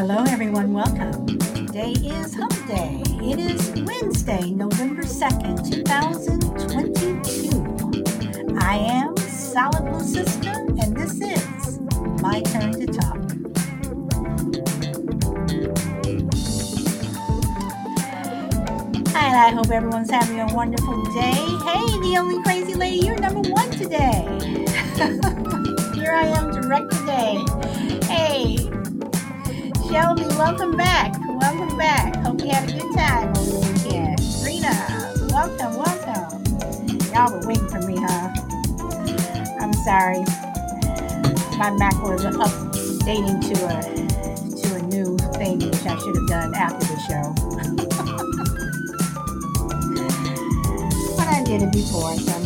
Hello, everyone. Welcome. Today is Hump Day. It is Wednesday, November 2nd, 2022. I am Solid Sister, and this is my turn to talk. And I hope everyone's having a wonderful day. Hey, the only crazy lady, you're number one today. Here I am, direct today. Hey, Shelby, welcome back. Welcome back. Hope you had a good time over the weekend. Rita, welcome, welcome. Y'all were waiting for me, huh? I'm sorry. My Mac was updating to a to a new thing which I should have done after the show. but I did it before, so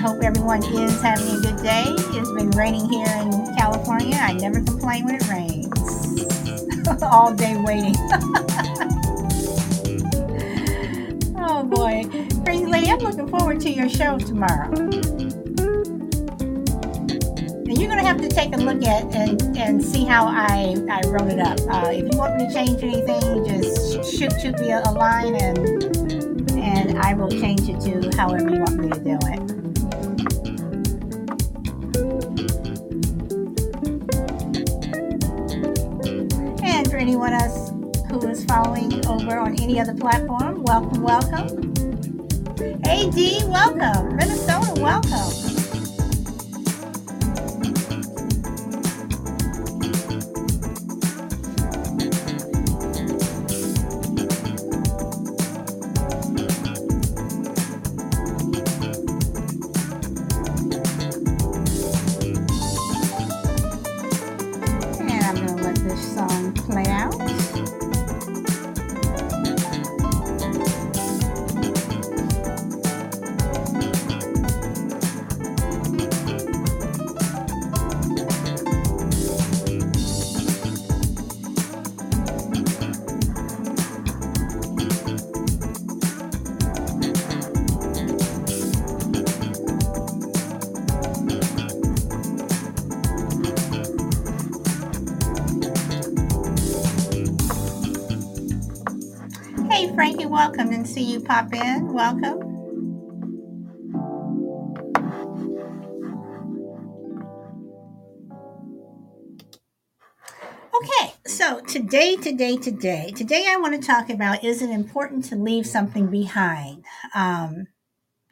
hope everyone is having a good day. It's been raining here in California. I never complain when it rains. All day waiting. oh boy. Crazy lady, I'm looking forward to your show tomorrow. And you're gonna have to take a look at and, and see how I, I wrote it up. Uh, if you want me to change anything, just shoot shoot me a, a line and and I will change it to however you want me to do other platform, welcome, welcome. Hey D, welcome. Minnesota, welcome. Pop in. Welcome. Okay, so today, today, today, today I want to talk about is it important to leave something behind? Um,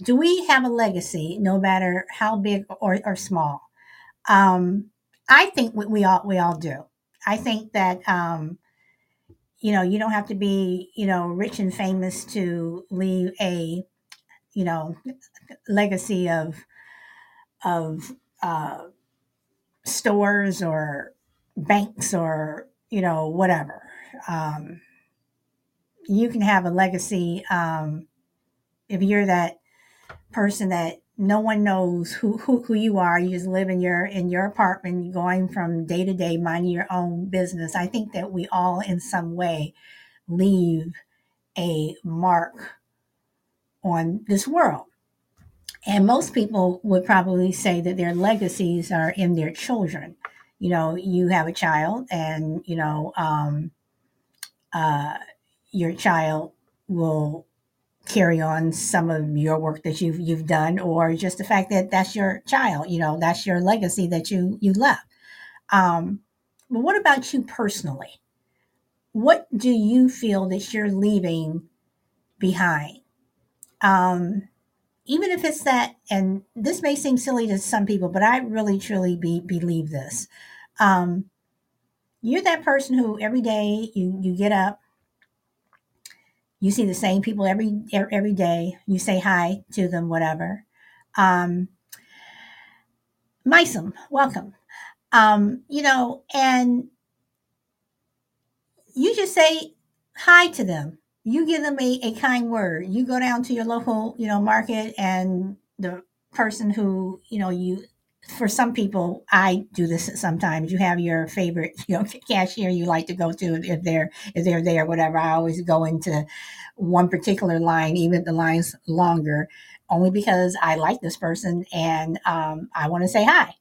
do we have a legacy, no matter how big or, or small? Um, I think we, we all we all do. I think that um, you know you don't have to be you know rich and famous to leave a you know legacy of of uh, stores or banks or you know whatever. Um, you can have a legacy um, if you're that person that no one knows who, who, who you are. You just live in your in your apartment, going from day to day, minding your own business. I think that we all, in some way, leave a mark on this world. And most people would probably say that their legacies are in their children. You know, you have a child, and you know, um, uh, your child will carry on some of your work that you've you've done, or just the fact that that's your child. You know, that's your legacy that you you left. Um, but what about you personally? What do you feel that you're leaving behind? Um, even if it's that, and this may seem silly to some people, but I really truly be, believe this. Um, you're that person who every day you you get up, you see the same people every every day. You say hi to them, whatever. Um, Mysum, welcome. Um, you know, and you just say hi to them. You give them a, a kind word. You go down to your local, you know, market and the person who, you know, you for some people, I do this sometimes. You have your favorite, you know, cashier you like to go to if they're if they're there, whatever. I always go into one particular line, even if the line's longer, only because I like this person and um, I want to say hi.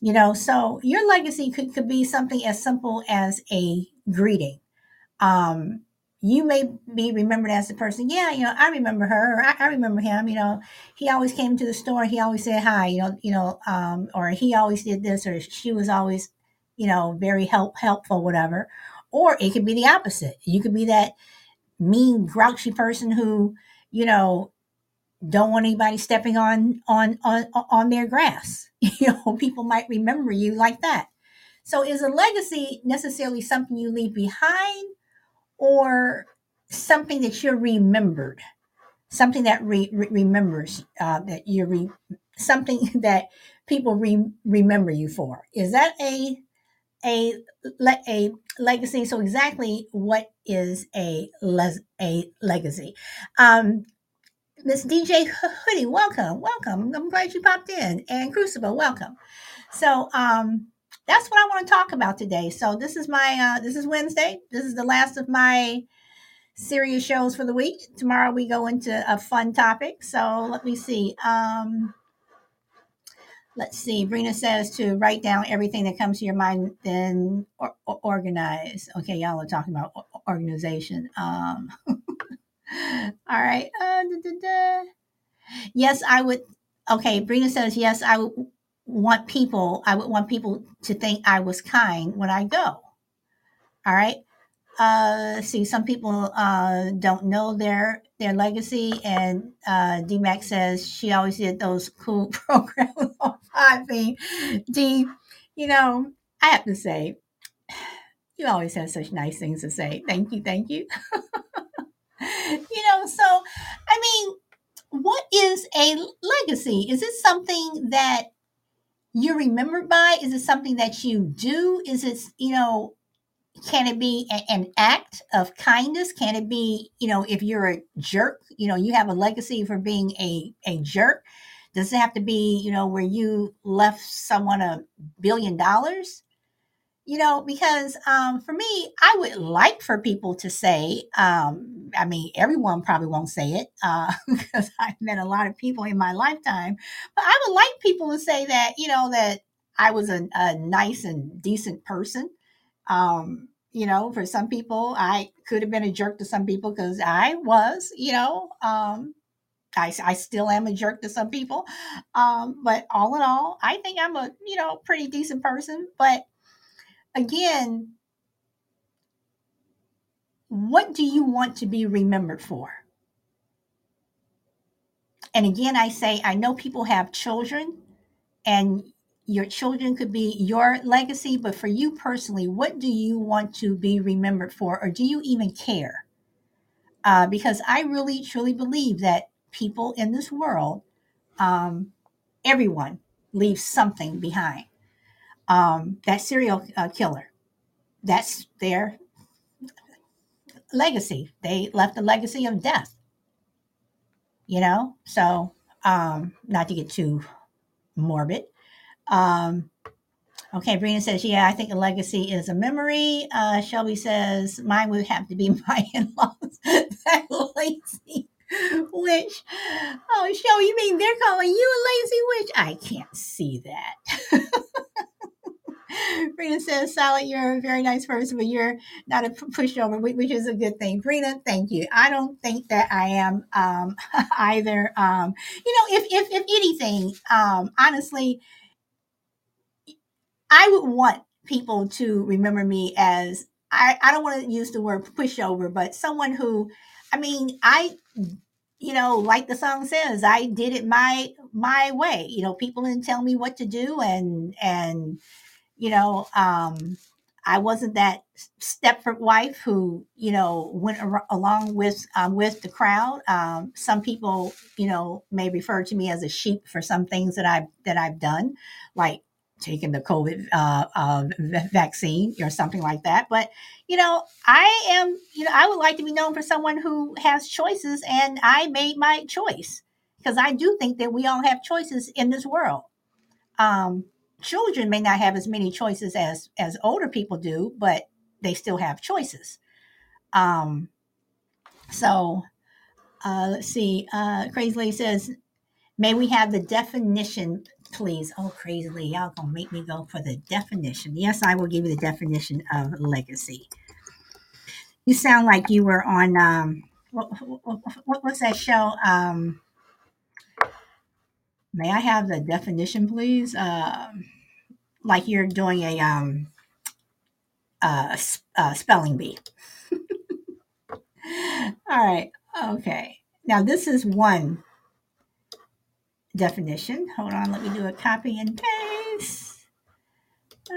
You know, so your legacy could, could be something as simple as a greeting. Um, you may be remembered as the person, yeah, you know, I remember her, or I, I remember him, you know, he always came to the store, he always said hi, you know, you know, um, or he always did this, or she was always, you know, very help helpful, whatever. Or it could be the opposite. You could be that mean, grouchy person who, you know, don't want anybody stepping on on on on their grass. You know, people might remember you like that. So is a legacy necessarily something you leave behind or something that you're remembered? Something that re- re- remembers uh, that you're re- something that people re- remember you for. Is that a a le- a legacy? So exactly what is a les- a legacy? Um, Miss DJ Hoodie, welcome, welcome. I'm glad you popped in. And Crucible, welcome. So um that's what I want to talk about today. So this is my uh this is Wednesday. This is the last of my serious shows for the week. Tomorrow we go into a fun topic. So let me see. Um let's see. Brina says to write down everything that comes to your mind, then or, or organize. Okay, y'all are talking about organization. Um all right. Uh, da, da, da. Yes, I would. Okay, Brina says, yes, I would want people, I would want people to think I was kind when I go. All right. Uh, see, some people uh, don't know their their legacy, and uh, DMAC says she always did those cool programs on Podbean. D, you know, I have to say, you always have such nice things to say. Thank you, thank you. you know, so I mean, what is a legacy? Is it something that you're remembered by? Is it something that you do? Is it, you know, can it be a, an act of kindness? Can it be, you know, if you're a jerk, you know, you have a legacy for being a, a jerk? Does it have to be, you know, where you left someone a billion dollars? You know, because um, for me, I would like for people to say, um, I mean, everyone probably won't say it uh, because I've met a lot of people in my lifetime, but I would like people to say that, you know, that I was a, a nice and decent person. Um, you know, for some people, I could have been a jerk to some people because I was, you know, um, I, I still am a jerk to some people. Um, but all in all, I think I'm a, you know, pretty decent person. But again, what do you want to be remembered for? And again, I say, I know people have children, and your children could be your legacy, but for you personally, what do you want to be remembered for, or do you even care? Uh, because I really, truly believe that people in this world, um, everyone leaves something behind. Um, that serial uh, killer, that's their legacy. They left a legacy of death. You know, so um, not to get too morbid. Um, okay, Brina says, "Yeah, I think a legacy is a memory." Uh, Shelby says, "Mine would have to be my in-laws that lazy witch." Oh, Shelby, you mean they're calling you a lazy witch? I can't see that. Brina says, Sally, you're a very nice person, but you're not a pushover, which is a good thing. Brina, thank you. I don't think that I am um, either. Um, you know, if, if, if anything, um, honestly, I would want people to remember me as, I, I don't want to use the word pushover, but someone who, I mean, I you know like the song says i did it my my way you know people didn't tell me what to do and and you know, um, I wasn't that Stepford wife who, you know, went ar- along with um, with the crowd. Um, some people, you know, may refer to me as a sheep for some things that I've that I've done, like taking the COVID uh, uh, vaccine or something like that. But you know, I am, you know, I would like to be known for someone who has choices, and I made my choice because I do think that we all have choices in this world. Um, children may not have as many choices as as older people do, but they still have choices. Um, so uh, let's see. Uh, Crazy Lady says, "May we have the definition, please?" Oh, Crazy Lady, y'all gonna make me go for the definition. Yes, I will give you the definition of legacy. You sound like you were on um, what, what, what, what's that show? Um, may I have the definition, please? Um, like you're doing a um, spelling bee. All right. Okay. Now this is one definition. Hold on. Let me do a copy and paste. Uh,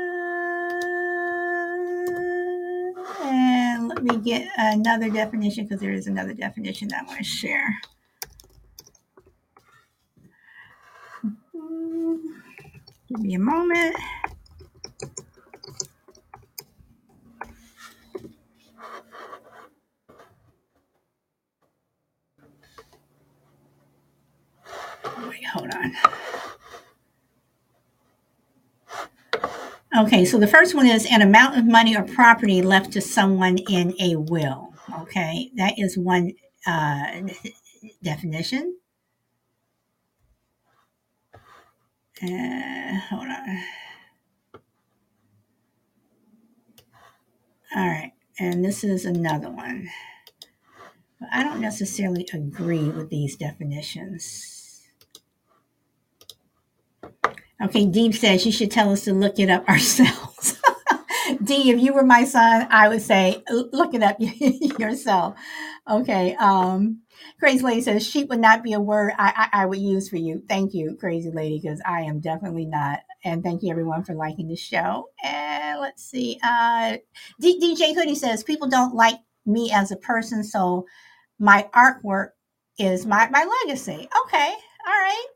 and let me get another definition because there is another definition that I want to share. Give me a moment. Wait, hold on. Okay, so the first one is an amount of money or property left to someone in a will. Okay, that is one uh, definition. Uh, hold on. All right, and this is another one. I don't necessarily agree with these definitions. Okay, Deep says you should tell us to look it up ourselves. D, if you were my son, I would say look it up yourself. Okay. Um, Crazy Lady says sheep would not be a word I, I, I would use for you. Thank you, Crazy Lady, because I am definitely not. And thank you everyone for liking the show. And let's see. Uh, D, DJ Hoodie says people don't like me as a person, so my artwork is my my legacy. Okay. All right.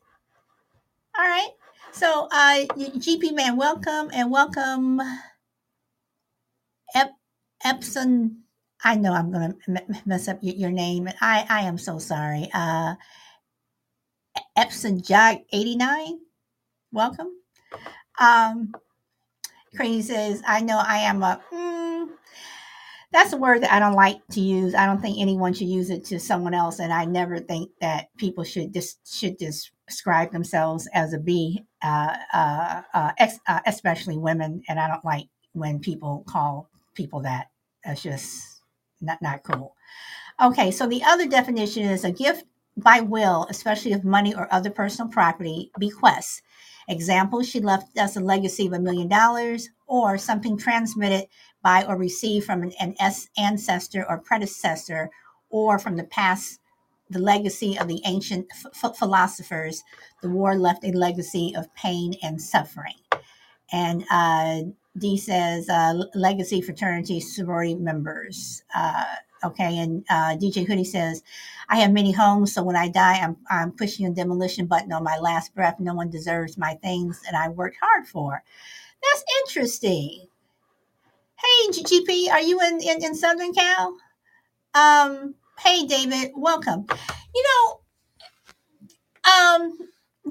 All right. So, uh, GP man, welcome and welcome, Ep- Epson. I know I'm going to mess up your, name. I, I am so sorry. Uh, Epson Jog 89, welcome. Um, Crazy says, I know I am a, mm, that's a word that I don't like to use. I don't think anyone should use it to someone else. And I never think that people should just, should just describe themselves as a B, uh, uh, uh, ex, uh, especially women. And I don't like when people call people that. That's just not, not cool. Okay, so the other definition is a gift by will, especially of money or other personal property, bequests. Example, she left us a legacy of a million dollars or something transmitted by or received from an, an ancestor or predecessor or from the past, the legacy of the ancient f- philosophers. The war left a legacy of pain and suffering. And uh, D says uh, legacy fraternity sorority members. Uh, okay, and uh, DJ Hoodie says, I have many homes, so when I die, I'm, I'm pushing a demolition button on my last breath. No one deserves my things that I worked hard for. That's interesting. Hey, GP, are you in, in, in Southern Cal? Um, hey, David, welcome. You know, um,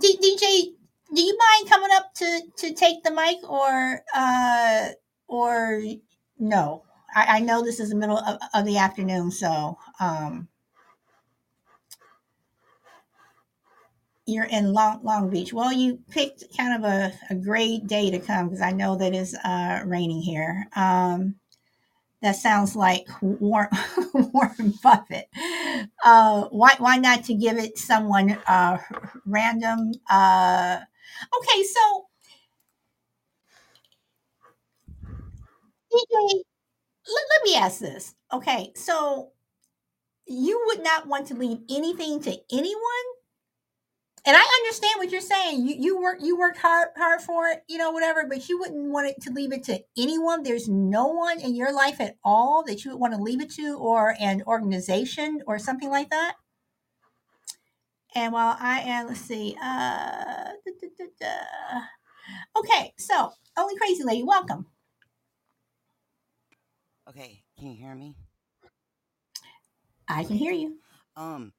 D- DJ do you mind coming up to to take the mic or uh or no i, I know this is the middle of, of the afternoon so um you're in long long beach well you picked kind of a, a great day to come because i know that it's uh raining here um that sounds like Warren, Warren Buffett. Uh, why, why not to give it someone uh, random? Okay, so DJ, let, let me ask this. Okay, so you would not want to leave anything to anyone? And I understand what you're saying. You you work you worked hard hard for it, you know, whatever, but you wouldn't want it to leave it to anyone. There's no one in your life at all that you would want to leave it to or an organization or something like that. And while I am, let's see, uh, da, da, da, okay, so only crazy lady, welcome. Okay, can you hear me? I can hear you. Um,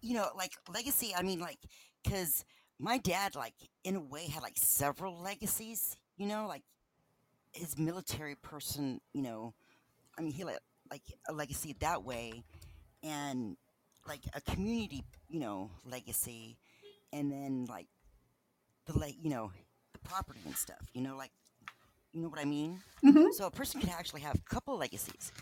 you know, like legacy. I mean, like, cause my dad, like, in a way, had like several legacies, you know, like his military person, you know, I mean, he like like a legacy that way, and like a community, you know, legacy, and then like the like, you know, the property and stuff, you know, like, you know what I mean? hmm So a person can actually have a couple legacies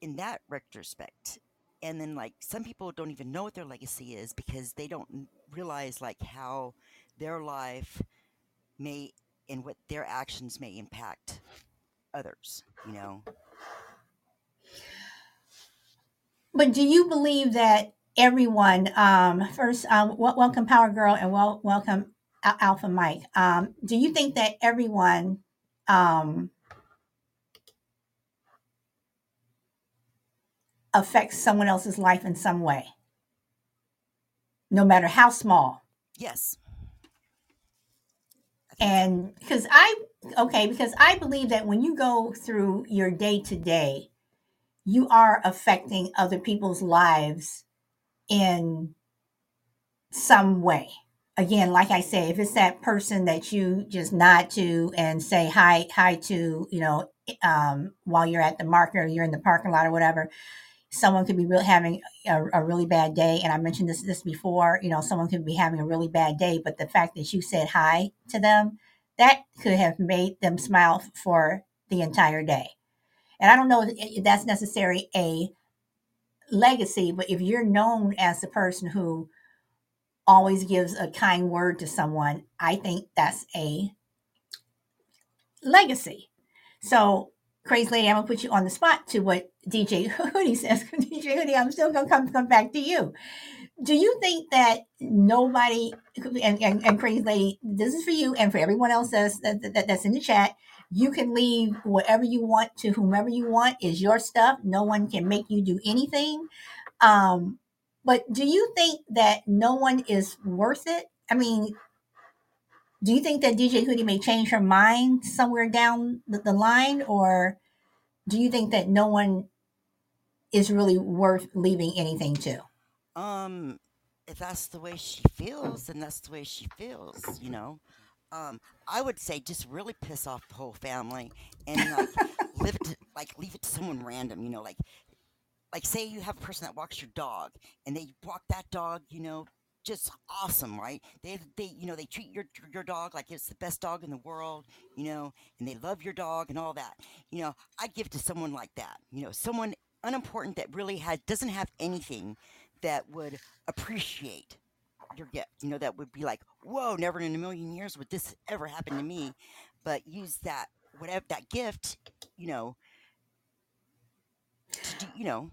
in that retrospect. And then like some people don't even know what their legacy is because they don't realize like how their life may and what their actions may impact others, you know. But do you believe that everyone, um, first, uh, wel- welcome Power Girl and wel- welcome Al- Alpha Mike. Um, do you think that everyone um, affects someone else's life in some way, no matter how small? Yes. I think so. And because I, okay, because I believe that when you go through your day to day, you are affecting other people's lives in some way. Again, like I say, if it's that person that you just nod to and say hi, hi to, you know, um, while you're at the market or you're in the parking lot or whatever, someone could be really having a, a really bad day. And I mentioned this this before. You know, someone could be having a really bad day, but the fact that you said hi to them, that could have made them smile for the entire day. And I don't know if that's necessary a legacy, but if you're known as the person who always gives a kind word to someone, I think that's a legacy. So, crazy lady, I'm gonna put you on the spot to what DJ Hoodie says. DJ Hoodie, I'm still gonna come come back to you. Do you think that nobody and, and, and crazy lady, this is for you and for everyone else that, that, that's in the chat. You can leave whatever you want to whomever you want is your stuff. No one can make you do anything. Um, but do you think that no one is worth it? I mean, do you think that DJ Hoodie may change her mind somewhere down the, line, or do you think that no one is really worth leaving anything to? Um, if that's the way she feels, then that's the way she feels, you know. Um, I would say just really piss off the whole family and like live it to, like leave it to someone random, you know, like like say you have a person that walks your dog and they walk that dog, you know, just awesome, right? They they you know they treat your your dog like it's the best dog in the world, you know, and they love your dog and all that. You know, I'd give it to someone like that, you know, someone unimportant that really has doesn't have anything that would appreciate your gift. You know, that would be like, whoa, never in a million years would this ever happen to me. But use that whatever that gift, you know, to do, you know,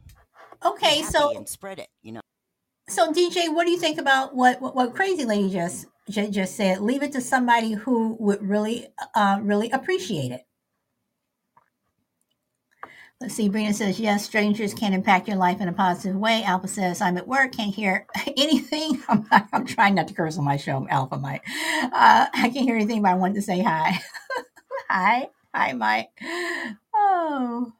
Okay, so and spread it. You know. so DJ, what do you think about what what, what crazy lady just, just just said? Leave it to somebody who would really uh, really appreciate it. Let's see. Brina says yes. Strangers can impact your life in a positive way. Alpha says I'm at work, can't hear anything. I'm, I'm trying not to curse on my show, Alpha Mike. Uh, I can't hear anything, but I wanted to say hi. hi, hi, Mike. Oh.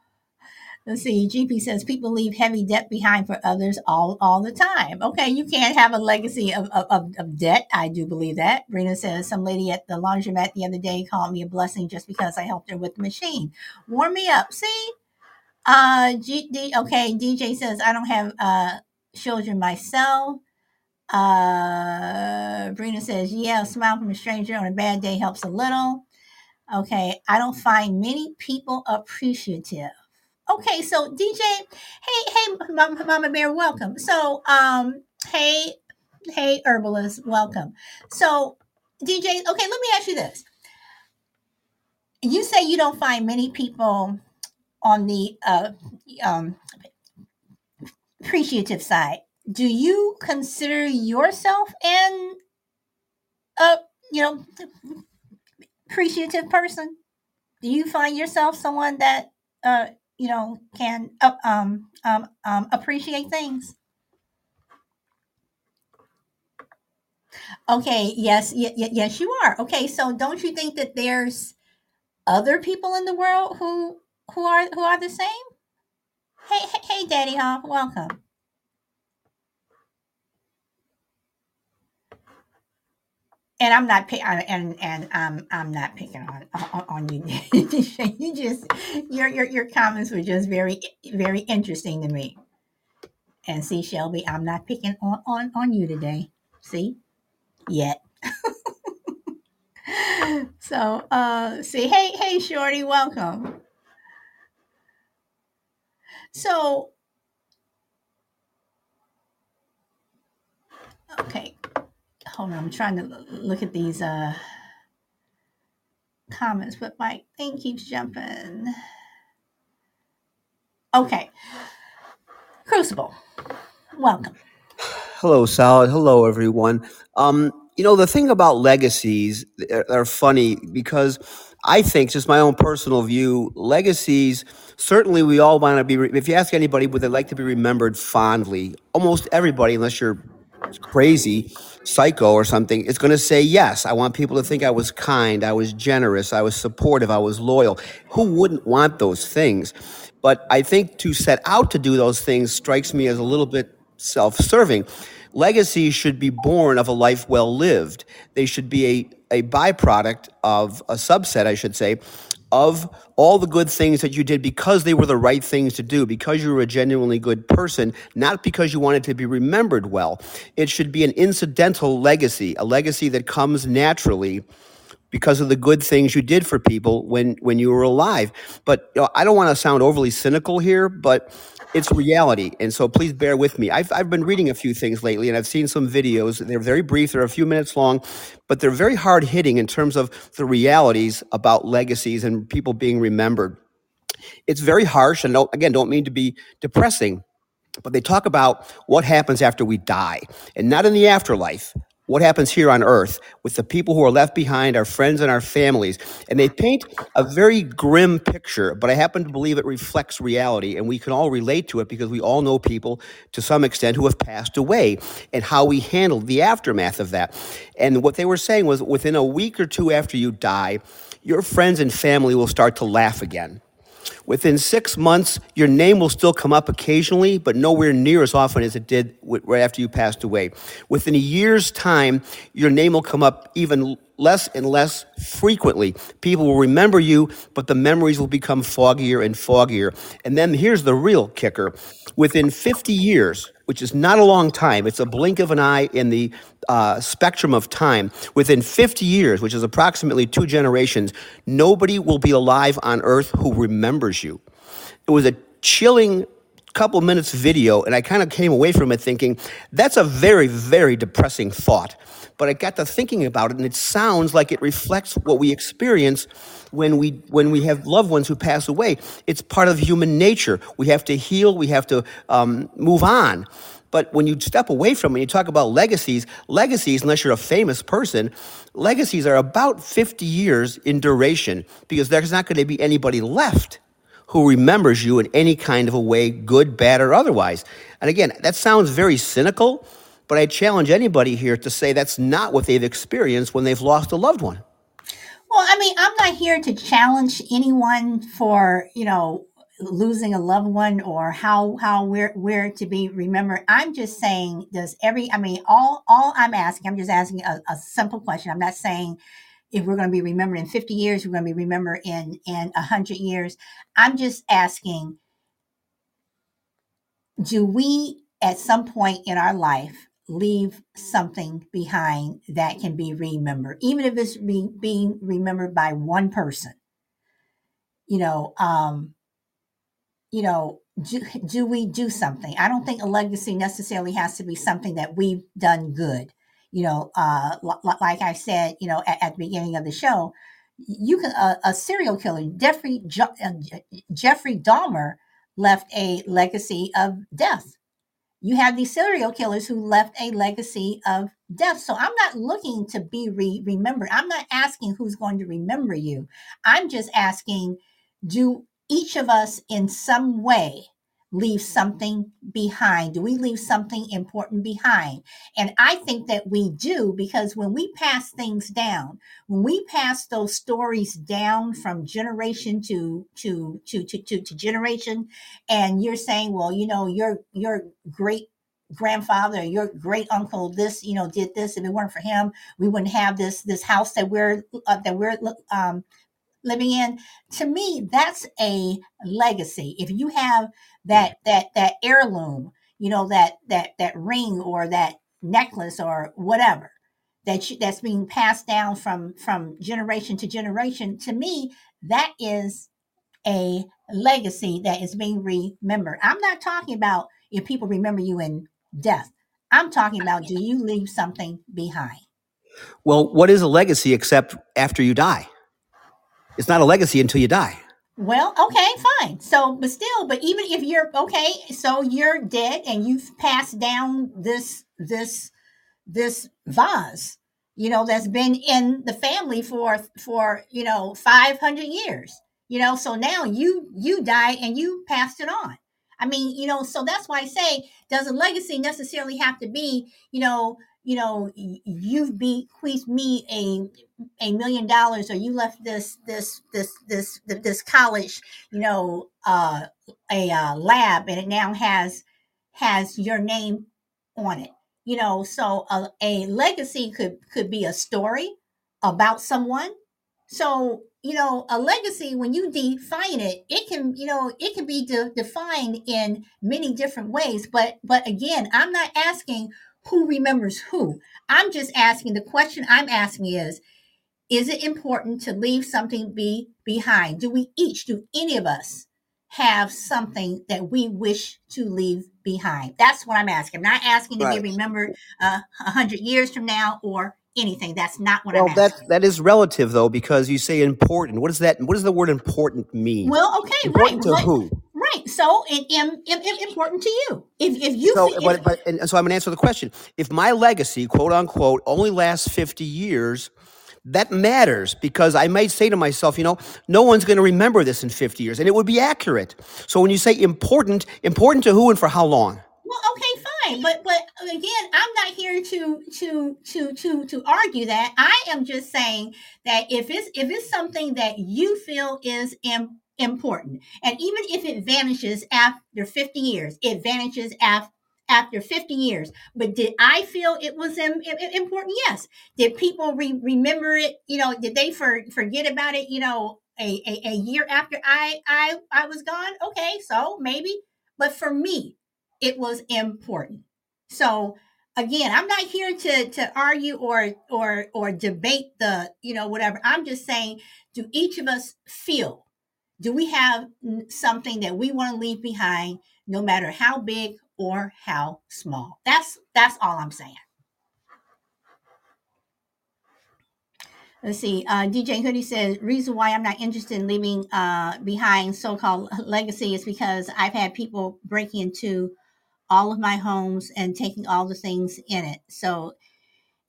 Let's see. GP says people leave heavy debt behind for others all all the time. Okay, you can't have a legacy of, of, of, of debt. I do believe that. Brina says some lady at the laundromat the other day called me a blessing just because I helped her with the machine. Warm me up. See? Uh G, D, okay, DJ says I don't have uh children myself. Uh Brina says, yeah, a smile from a stranger on a bad day helps a little. Okay, I don't find many people appreciative. Okay, so DJ, hey, hey, Mama, Mama Bear, welcome. So, um, hey, hey, herbalist, welcome. So, DJ, okay, let me ask you this. You say you don't find many people on the uh, um, appreciative side. Do you consider yourself an, uh, you know, appreciative person? Do you find yourself someone that, uh, you know, can uh, um, um, um, appreciate things? Okay, yes, y- y- yes, you are. Okay, so don't you think that there's other people in the world who who are who are the same? Hey, hey, hey Daddy Hawk, welcome. and I'm not pick, and and I'm I'm not picking on on, on you. you just your your your comments were just very very interesting to me. And see, Shelby, I'm not picking on on on you today. See, yet. so uh see, hey hey Shorty, welcome. So okay, hold on. I'm trying to look at these uh comments, but my thing keeps jumping. Okay. Crucible, welcome. Hello, Salad. Hello, everyone. Um, you know, the thing about legacies are, are funny because I think, just my own personal view, legacies, certainly we all want to be, if you ask anybody, would they like to be remembered fondly? Almost everybody, unless you're crazy, psycho or something, is going to say yes. I want people to think I was kind, I was generous, I was supportive, I was loyal. Who wouldn't want those things? But I think to set out to do those things strikes me as a little bit self serving. Legacies should be born of a life well lived. They should be a, a byproduct of a subset, I should say, of all the good things that you did because they were the right things to do, because you were a genuinely good person, not because you wanted to be remembered well. It should be an incidental legacy, a legacy that comes naturally because of the good things you did for people when when you were alive. But you know, I don't want to sound overly cynical here, but it's reality, and so please bear with me. I've I've been reading a few things lately, and I've seen some videos. They're very brief; they're a few minutes long, but they're very hard hitting in terms of the realities about legacies and people being remembered. It's very harsh, and don't, again, don't mean to be depressing but they talk about what happens after we die and not in the afterlife what happens here on earth with the people who are left behind our friends and our families. And they paint a very grim picture but i happen to believe it reflects reality and we can all relate to it because we all know people to some extent who have passed away and how we handled the aftermath of that. And what they were saying was within a week or two after you die your friends and family will start to laugh again Within six months, your name will still come up occasionally, but nowhere near as often as it did right after you passed away. Within a year's time, your name will come up even less and less frequently. People will remember you, but the memories will become foggier and foggier. And then here's the real kicker. Within 50 years, which is not a long time, it's a blink of an eye in the uh, spectrum of time. Within 50 years, which is approximately two generations, nobody will be alive on earth who remembers you. It was a chilling couple minutes video, and I kind of came away from it thinking, that's a very, very depressing thought but I got to thinking about it, and it sounds like it reflects what we experience when we when we have loved ones who pass away. It's part of human nature. We have to heal. We have to um, move on. But when you step away from it, you talk about legacies. Legacies, unless you're a famous person, legacies are about 50 years in duration because there's not going to be anybody left who remembers you in any kind of a way, good, bad, or otherwise. And again, that sounds very cynical, but I challenge anybody here to say that's not what they've experienced when they've lost a loved one. Well, I mean, I'm not here to challenge anyone for, you know, losing a loved one or how how we're we're to be remembered. I'm just saying, does every I mean, all all I'm asking, I'm just asking a, a simple question. I'm not saying if we're going to be remembered in 50 years, we're going to be remembered in in 100 years. I'm just asking, do we at some point in our life leave something behind that can be remembered, even if it's be, being remembered by one person. You know, um, you know, do, do we do something? I don't think a legacy necessarily has to be something that we've done good. You know, uh, like I said, you know, at, at, the beginning of the show, you can uh, a serial killer, Jeffrey uh, Jeffrey Dahmer, left a legacy of death you have these serial killers who left a legacy of death. So I'm not looking to be re- remembered. I'm not asking who's going to remember you. I'm just asking do each of us in some way leave something behind? Do we leave something important behind? And I think that we do because when we pass things down, when we pass those stories down from generation to to to to to, to generation, and you're saying, well, you know, your your great grandfather your great uncle this you know did this if it weren't for him we wouldn't have this this house that we're uh, that we're um, living in. To me that's a legacy. If you have that mm. that that heirloom you know that that that ring or that necklace or whatever that you, that's being passed down from from generation to generation to me that is a legacy that is being remembered. I'm not talking about if people remember you in death. I'm talking about do you leave something behind? Well, what is a legacy except after you die? It's not a legacy until you die. well okay fine so but still but even if you're okay so you're dead and you've passed down this this this vase you know that's been in the family for for you know 500 years you know so now you you die and you passed it on i mean you know so that's why i say does a legacy necessarily have to be you know you know you've bequeathed me a a million dollars or you left this this this this this college you know uh a uh, lab and it now has has your name on it. You know so a, a legacy could could be a story about someone. So you know a legacy when you define it it can you know it can be de- defined in many different ways but but again i'm not asking who remembers who i'm just asking the question i'm asking is is it important to leave something be behind do we each do any of us have something that we wish to leave behind that's what i'm asking i'm not asking to be Right. remembered uh, a hundred years from now or anything that's not what i'm Well, that that is relative though, because you say important. What does that? What does the word important mean? well okay right Important to what who? Right so it, im im im- important to you if if you So, if but, but and so I'm going to answer the question. If my legacy, quote unquote, only lasts 50 years, that matters because I might say to myself, you know, no one's going to remember this in 50 years, and it would be accurate. So when you say important, important to who and for how long? Well, okay, fine, but but again, I'm not here to to to to to argue that. I am just saying that if it's if it's something that you feel is im- important, and even if it vanishes after 50 years, it vanishes after after 50 years. But did I feel it was im- im- important? Yes. Did people re- remember it? You know, did they for- forget about it? You know, a, a a year after I I I was gone? Okay, so maybe. But for me, it was important. So again, I'm not here to to argue or or or debate the, you know, whatever. I'm just saying, do each of us feel? Do we have something that we want to leave behind, no matter how big or how small? That's that's all I'm saying. Let's see. Uh, DJ Hoodie says reason why I'm not interested in leaving uh, behind so-called legacy is because I've had people break into all of my homes and taking all the things in it. So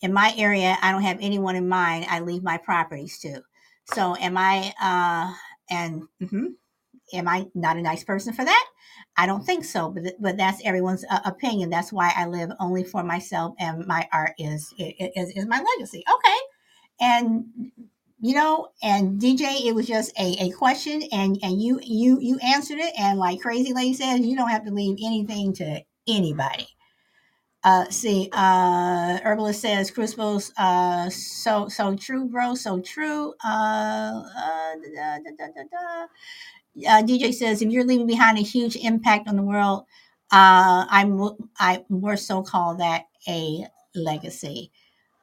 in my area, I don't have anyone in mind. I leave my properties to. So am I? Uh, and mhm, am I not a nice person for that? I don't think so. But but that's everyone's uh, opinion. That's why I live only for myself, and my art is is is my legacy. Okay, and you know and dj it was just a, a question and and you you you answered it and like crazy lady says you don't have to leave anything to anybody uh see uh herbalist says crucibles uh so so true bro so true uh, uh da, da, da, da, da. Uh, dj says if you're leaving behind a huge impact on the world uh i'm i more so call that a legacy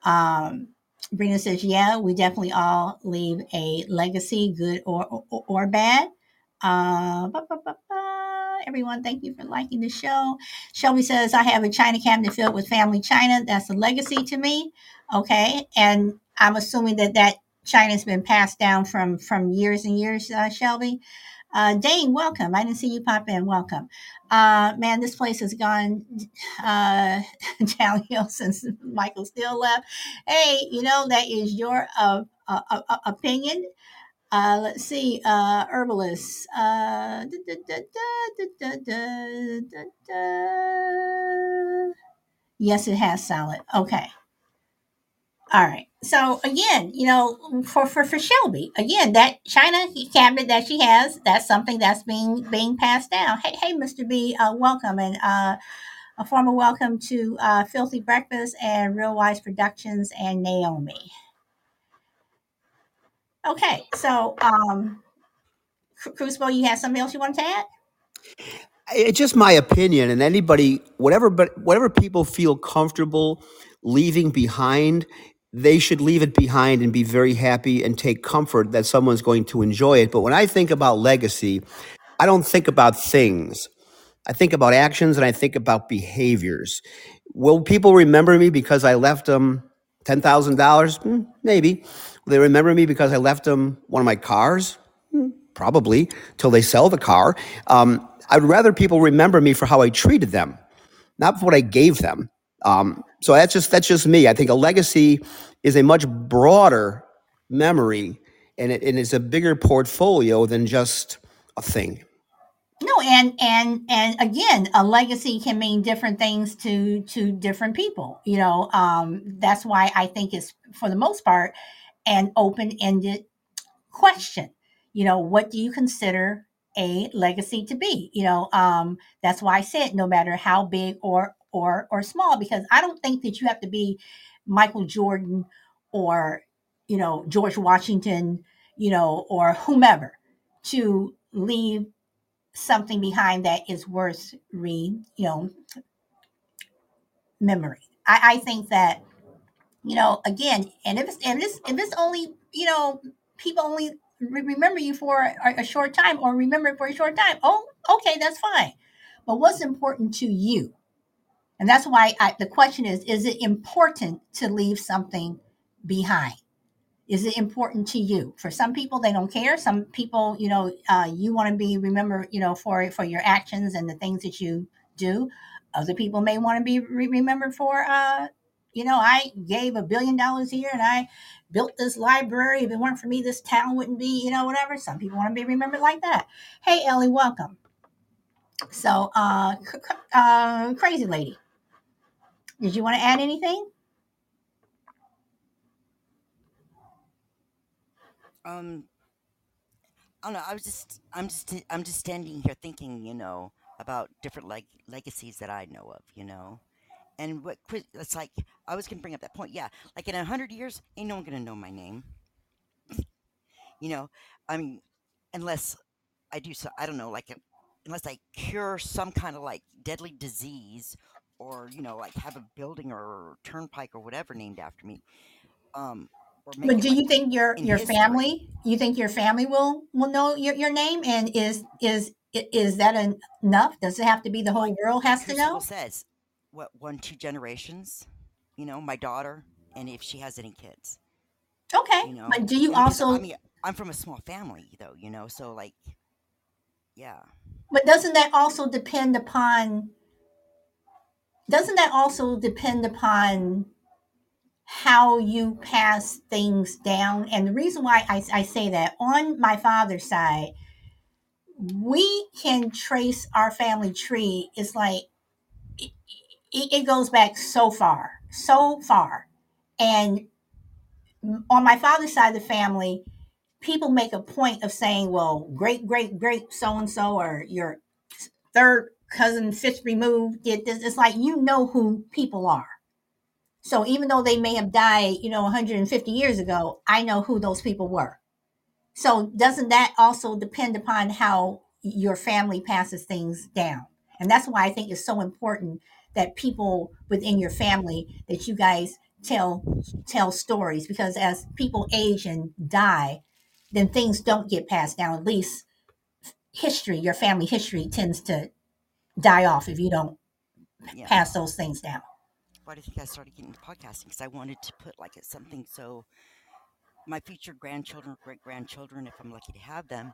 um, Brina says, "Yeah, we definitely all leave a legacy, good or or, or bad." Uh. Everyone, thank you for liking the show. Shelby says, "I have a china cabinet filled with family china. That's a legacy to me." Okay, and I'm assuming that that china has been passed down from from years and years. Uh, Shelby, uh, Dane, welcome. I didn't see you pop in. Welcome. Uh, man, this place has gone uh, downhill since Michael Steele left. Hey, you know, that is your uh, uh, uh, opinion. Uh, let's see, uh, herbalists. Yes, it has salad. Okay. All right. So again, you know, for, for, for Shelby, again, that China cabinet that she has, that's something that's being being passed down. Hey, hey, Mr. B, uh, welcome and uh, a formal welcome to uh, Filthy Breakfast and Real Wise Productions and Naomi. Okay, so um, Crucible, you have something else you want to add? It's just my opinion, and anybody, whatever, but whatever people feel comfortable leaving behind, they should leave it behind and be very happy and take comfort that someone's going to enjoy it. But when I think about legacy, I don't think about things. I think about actions and I think about behaviors. Will people remember me because I left them ten thousand dollars? Hmm, maybe. Will they remember me because I left them one of my cars? Hmm, probably till they sell the car. Um, I'd rather people remember me for how I treated them, not for what I gave them. Um, so that's just that's just me. I think a legacy is a much broader memory, and it, and it's a bigger portfolio than just a thing. No, and and and again, a legacy can mean different things to to different people. You know, um, that's why I think it's for the most part an open ended question. You know, what do you consider a legacy to be? You know, um, that's why I said no matter how big or or or small, because I don't think that you have to be Michael Jordan or you know George Washington, you know, or whomever to leave something behind that is worth re you know memory. I, I think that you know again, and if it's and this if it's only you know people only remember you for a, a short time or remember it for a short time. Oh, okay, that's fine. But what's important to you? And that's why I, the question is: Is it important to leave something behind? is it important to you for some people they don't care some people you know uh, you want to be remembered you know for for your actions and the things that you do other people may want to be re- remembered for uh, you know i gave a billion dollars here and i built this library. If it weren't for me this town wouldn't be you know whatever. Some people want to be remembered like that. Hey ellie welcome. So uh, uh crazy lady. Did you want to add anything? Um, I don't know. I was just, I'm just, I'm just standing here thinking, you know, about different leg- legacies that I know of, you know, and what it's like. I was gonna bring up that point. Yeah, like in a hundred years, ain't no one gonna know my name. You know, I mean, unless I do so. I don't know, like, unless I cure some kind of like deadly disease, or you know, like have a building or turnpike or whatever named after me. Um, But do like you think your your history. family? You think your family will will know your, your name? And is is is that enough? Does it have to be the whole world has to know? says, what one two generations, you know, my daughter, and if she has any kids, Okay, you know, but do you because I also? mean I'm from a small family though, you know, so like yeah, But doesn't that also depend upon? Doesn't that also depend upon how you pass things down? And the reason why I, I say that on my father's side, we can trace our family tree. It's like it goes back so far, so far. And on my father's side of the family, people make a point of saying, well, great, great, great so and so, or your third cousin, fifth removed did this. It's like you know who people are. So even though they may have died, you know, 150 years ago, I know who those people were. So doesn't that also depend upon how your family passes things down? And that's why I think it's so important that people within your family that you guys tell tell stories because as people age and die, then things don't get passed down. At least history, your family history tends to die off if you don't yeah. pass those things down. Why do you think I started getting into podcasting? Because I wanted to put like something so my future grandchildren, great grandchildren, if I'm lucky to have them,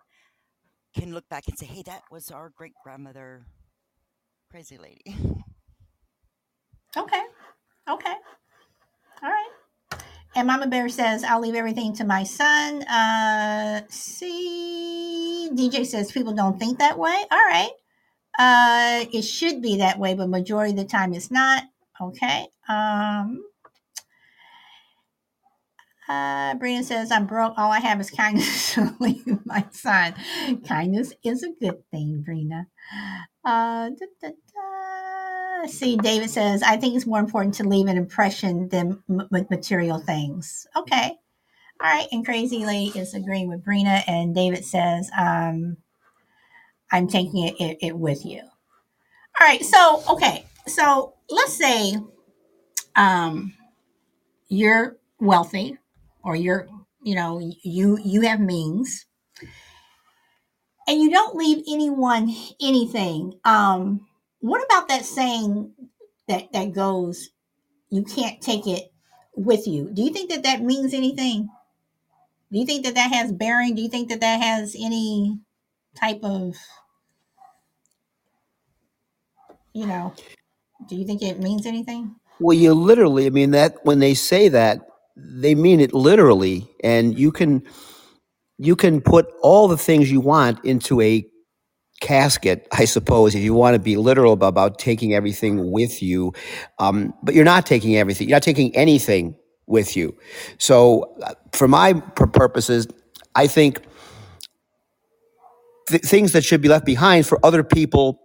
can look back and say, hey, that was our great grandmother, crazy lady. Okay. Okay. All right. And Mama Bear says, I'll leave everything to my son. Uh, see, DJ says people don't think that way. All right. Uh, it should be that way, but majority of the time it's not. Okay. Um, uh, Brina says, I'm broke. All I have is kindness to leave my son. Kindness is a good thing, Brina. Uh, da, da, da. see. David says, I think it's more important to leave an impression than m- material things. Okay. All right. And Crazy Lady is agreeing with Brina. And David says, um, I'm taking it, it, it with you. All right. So, okay. So let's say um, you're wealthy or you're, you know, you, you have means and you don't leave anyone anything. Um, what about that saying that, that goes, you can't take it with you? Do you think that that means anything? Do you think that that has bearing? Do you think that that has any type of, you know, do you think it means anything? Well, you literally, I mean, that when they say that, they mean it literally. And you can, you can put all the things you want into a casket, I suppose, if you want to be literal about, about taking everything with you. Um, but you're not taking everything. You're not taking anything with you. So, uh, for my purposes, I think th- things that should be left behind for other people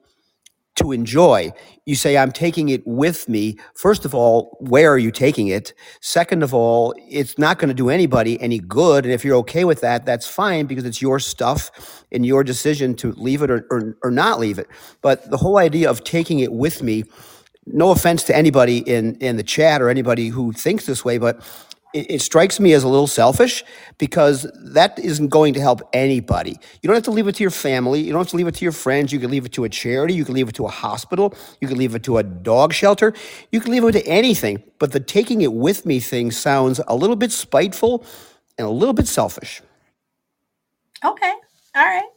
to enjoy. You say, I'm taking it with me. First of all, where are you taking it? Second of all, it's not going to do anybody any good. And if you're okay with that, that's fine because it's your stuff and your decision to leave it or, or, or not leave it. But the whole idea of taking it with me, no offense to anybody in, in the chat or anybody who thinks this way, but it, it strikes me as a little selfish because that isn't going to help anybody. You don't have to leave it to your family. You don't have to leave it to your friends. You can leave it to a charity. You can leave it to a hospital. You can leave it to a dog shelter. You can leave it to anything. But the taking it with me thing sounds a little bit spiteful and a little bit selfish. Okay. All right.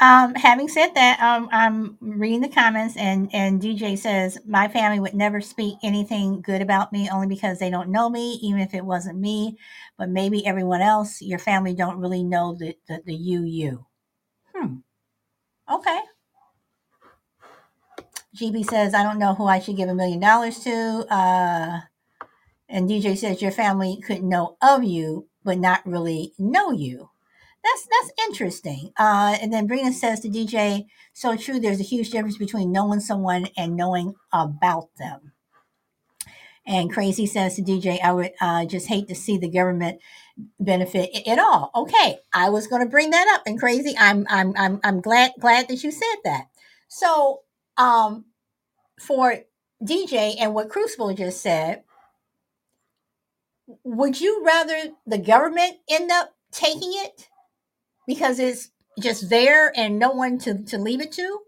Um, having said that, um, I'm reading the comments, and and DJ says my family would never speak anything good about me, only because they don't know me, even if it wasn't me, but maybe everyone else. Your family don't really know the the, the you you. Hmm. Okay. GB says I don't know who I should give a million dollars to. Uh, and DJ says your family could know of you, but not really know you that's that's interesting. Uh, and then Brina says to DJ, "So true. There's a huge difference between knowing someone and knowing about them." And Crazy says to DJ, "I would uh, just hate to see the government benefit at all." Okay, I was going to bring that up. And Crazy, I'm I'm I'm I'm glad glad that you said that. So, um, for DJ and what Crucible just said, would you rather the government end up taking it because it's just there and no one to, to leave it to?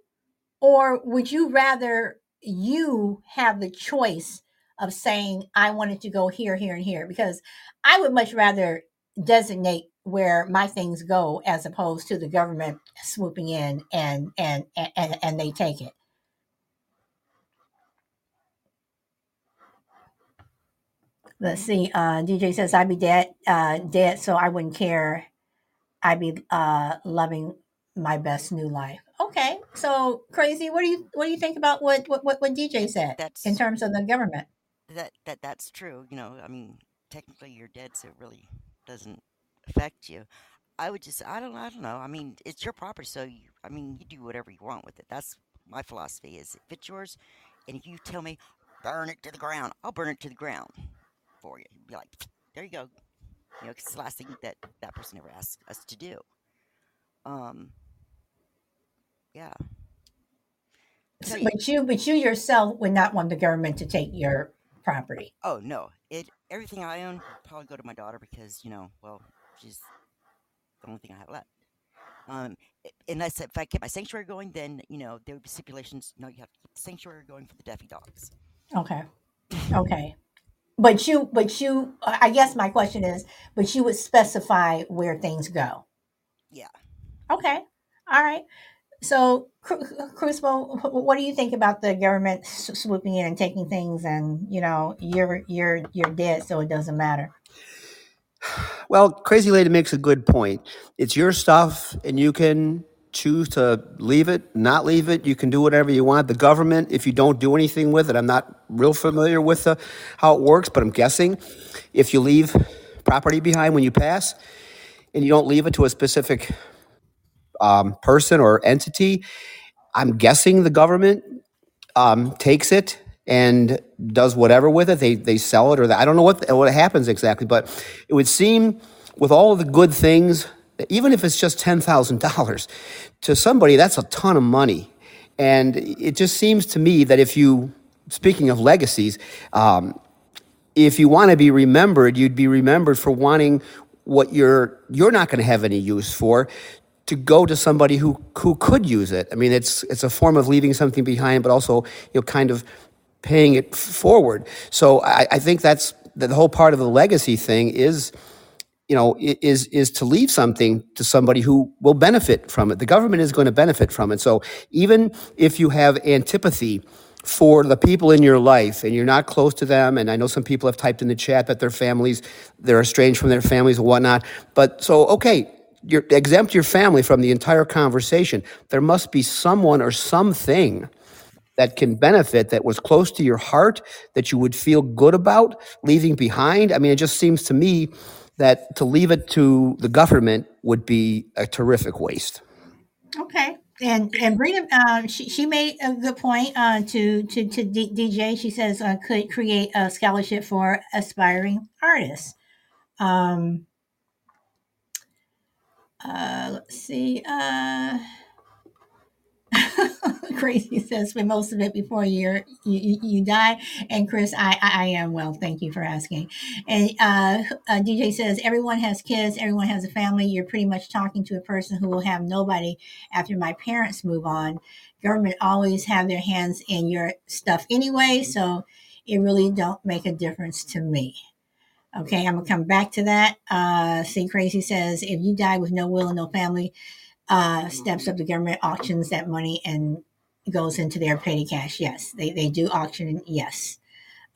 Or would you rather you have the choice of saying, I wanted to go here, here, and here? Because I would much rather designate where my things go as opposed to the government swooping in and and and, and they take it. Let's see. Uh, DJ says I'd be dead, uh, dead, so I wouldn't care I'd be uh, loving my best new life. Okay, so crazy. What do you what do you think about what what what, what DJ said That's in terms of the government? that that that's true. You know, I mean, technically you're dead, so it really doesn't affect you. I would just, I don't, I don't know. I mean, it's your property, so you, I mean, you do whatever you want with it. That's my philosophy. Is if it's yours, and if you tell me burn it to the ground, I'll burn it to the ground for you. Be like, there you go. You know, 'cause it's the last thing that that person ever asked us to do. Um, yeah. you, But you, but you yourself would not want the government to take your property. oh no, it everything I own probably go to my daughter because you know, well, she's the only thing I have left. Um, unless if I kept my sanctuary going, then you know there would be stipulations. No, you have to keep the sanctuary going for the deafy dogs. Okay. Okay. But you, but you, I guess my question is, but you would specify where things go. Yeah. Okay. All right. So, Crucible, what do you think about the government swooping in and taking things, and you know, you're you're you're dead, so it doesn't matter. Well, Crazy Lady makes a good point. It's your stuff, and you can choose to leave it, not leave it. You can do whatever you want. The government, if you don't do anything with it, I'm not real familiar with the, how it works, but I'm guessing if you leave property behind when you pass and you don't leave it to a specific um, person or entity, I'm guessing the government um, takes it and does whatever with it. They they sell it, or I don't know what what happens exactly. But it would seem with all the good things, even if it's just ten thousand dollars, to somebody that's a ton of money. And it just seems to me that if you, speaking of legacies, um, if you want to be remembered, you'd be remembered for wanting what you're you're not going to have any use for to go to somebody who who could use it. I mean, it's it's a form of leaving something behind, but also you know, kind of paying it forward. So I, I think that's the whole part of the legacy thing is you know is is to leave something to somebody who will benefit from it. The government is going to benefit from it. So even if you have antipathy for the people in your life and you're not close to them and i know some people have typed in the chat that their families they're estranged from their families and whatnot but so okay you're, exempt your family from the entire conversation. There must be someone or something that can benefit that was close to your heart that you would feel good about leaving behind. I mean it just seems to me that to leave it to the government would be a terrific waste. Okay. And and Brina, uh, she, she made a good point uh, to to to D- DJ. She says uh, could create a scholarship for aspiring artists. Um, uh, let's see. Uh, crazy says spend most of it before you're, you you die. And Chris, I, I, I am well. Thank you for asking. And uh, uh, DJ says everyone has kids, everyone has a family. You're pretty much talking to a person who will have nobody after my parents move on. Government always have their hands in your stuff anyway, so it really don't make a difference to me. Okay, I'm gonna come back to that. Uh, see, crazy says if you die with no will and no family, uh, steps up the government auctions that money and goes into their petty cash. Yes, they, they do auction. Yes.